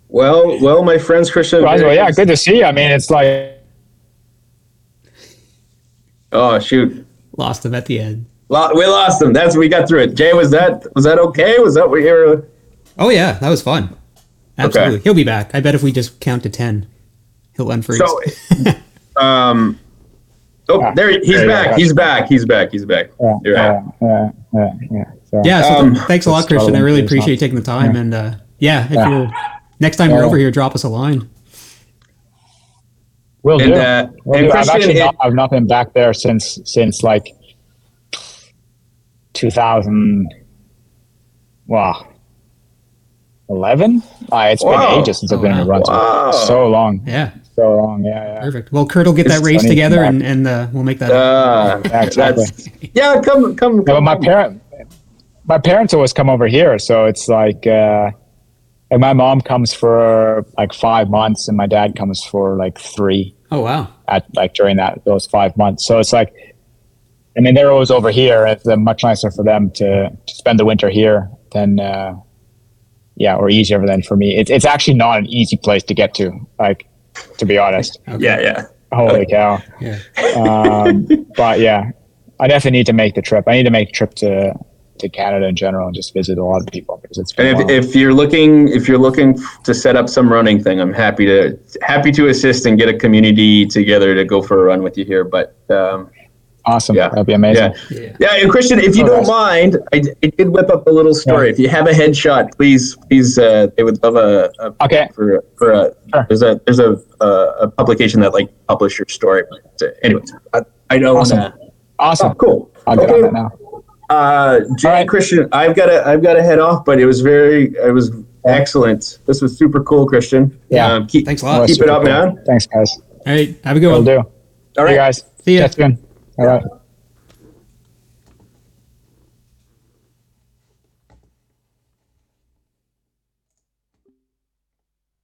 Well, well, my friends, Christian. Guys, well, yeah, good to see you. I mean, it's like Oh shoot. lost him at the end. Lo- We lost him. That's we got through it. Jay, was that was that okay? Was that what you were? Oh yeah, that was fun. Absolutely, he'll be back. I bet if we just count to ten, he'll unfreeze. So, um, oh, Ah, there he's there back. go. He's back. He's back. He's back. yeah, You're yeah, yeah, yeah, yeah. So, Yeah, so Um, thanks a lot, Christian. I really appreciate you taking the time. And uh, yeah, if Yeah. you're next time you're over here, drop us a line. Will And, do. uh, Will and do. I've actually it- not, I've not been back there since since like 2000. Wow. 11? Uh, it's Wow. been ages since I've been Oh, in Brunswick. wow. So long. Yeah, So long. Yeah, yeah. perfect. Well, Kurt will get that race together, and and uh, we'll make that. Uh, Yeah, exactly. yeah. Come, come. Yeah, but my on. parent, my parents always come over here, so it's like, uh, like my mom comes for like five months, and my dad comes for like three oh wow, at like during that those five months. So it's like, I mean, they're always over here. It's uh, much nicer for them to, to spend the winter here than, uh, yeah, or easier than for me. It's it's actually not an easy place to get to. Like, to be honest, Okay. Yeah, yeah. holy cow. yeah, Um, but yeah, I definitely need to make the trip. I need to make the trip to to Canada in general and just visit a lot of people because it's And if, wild. if you're looking if you're looking to set up some running thing, I'm happy to happy to assist and get a community together to go for a run with you here. But um, awesome. yeah. That'd be amazing. yeah, Yeah. yeah, and Christian, if you Oh, don't guys. mind, I, I did whip up a little story. Yeah. If you have a headshot, please please uh, they would love a, a Okay. for for a Sure. there's a there's a, a a publication that like publish your story. But uh, anyways, I, I don't Awesome. want to. Awesome. Oh, cool. I'll get on Okay. that now. Uh, Jay All right. Christian, I've got to I've got to head off, but it was very it was excellent. This was super cool, Christian. Yeah. Um, keep Thanks a lot. was keep it up, cool. man. Thanks, guys. All right. Have a good Will one. do. All Hey right. guys. See you. Chat soon. All right.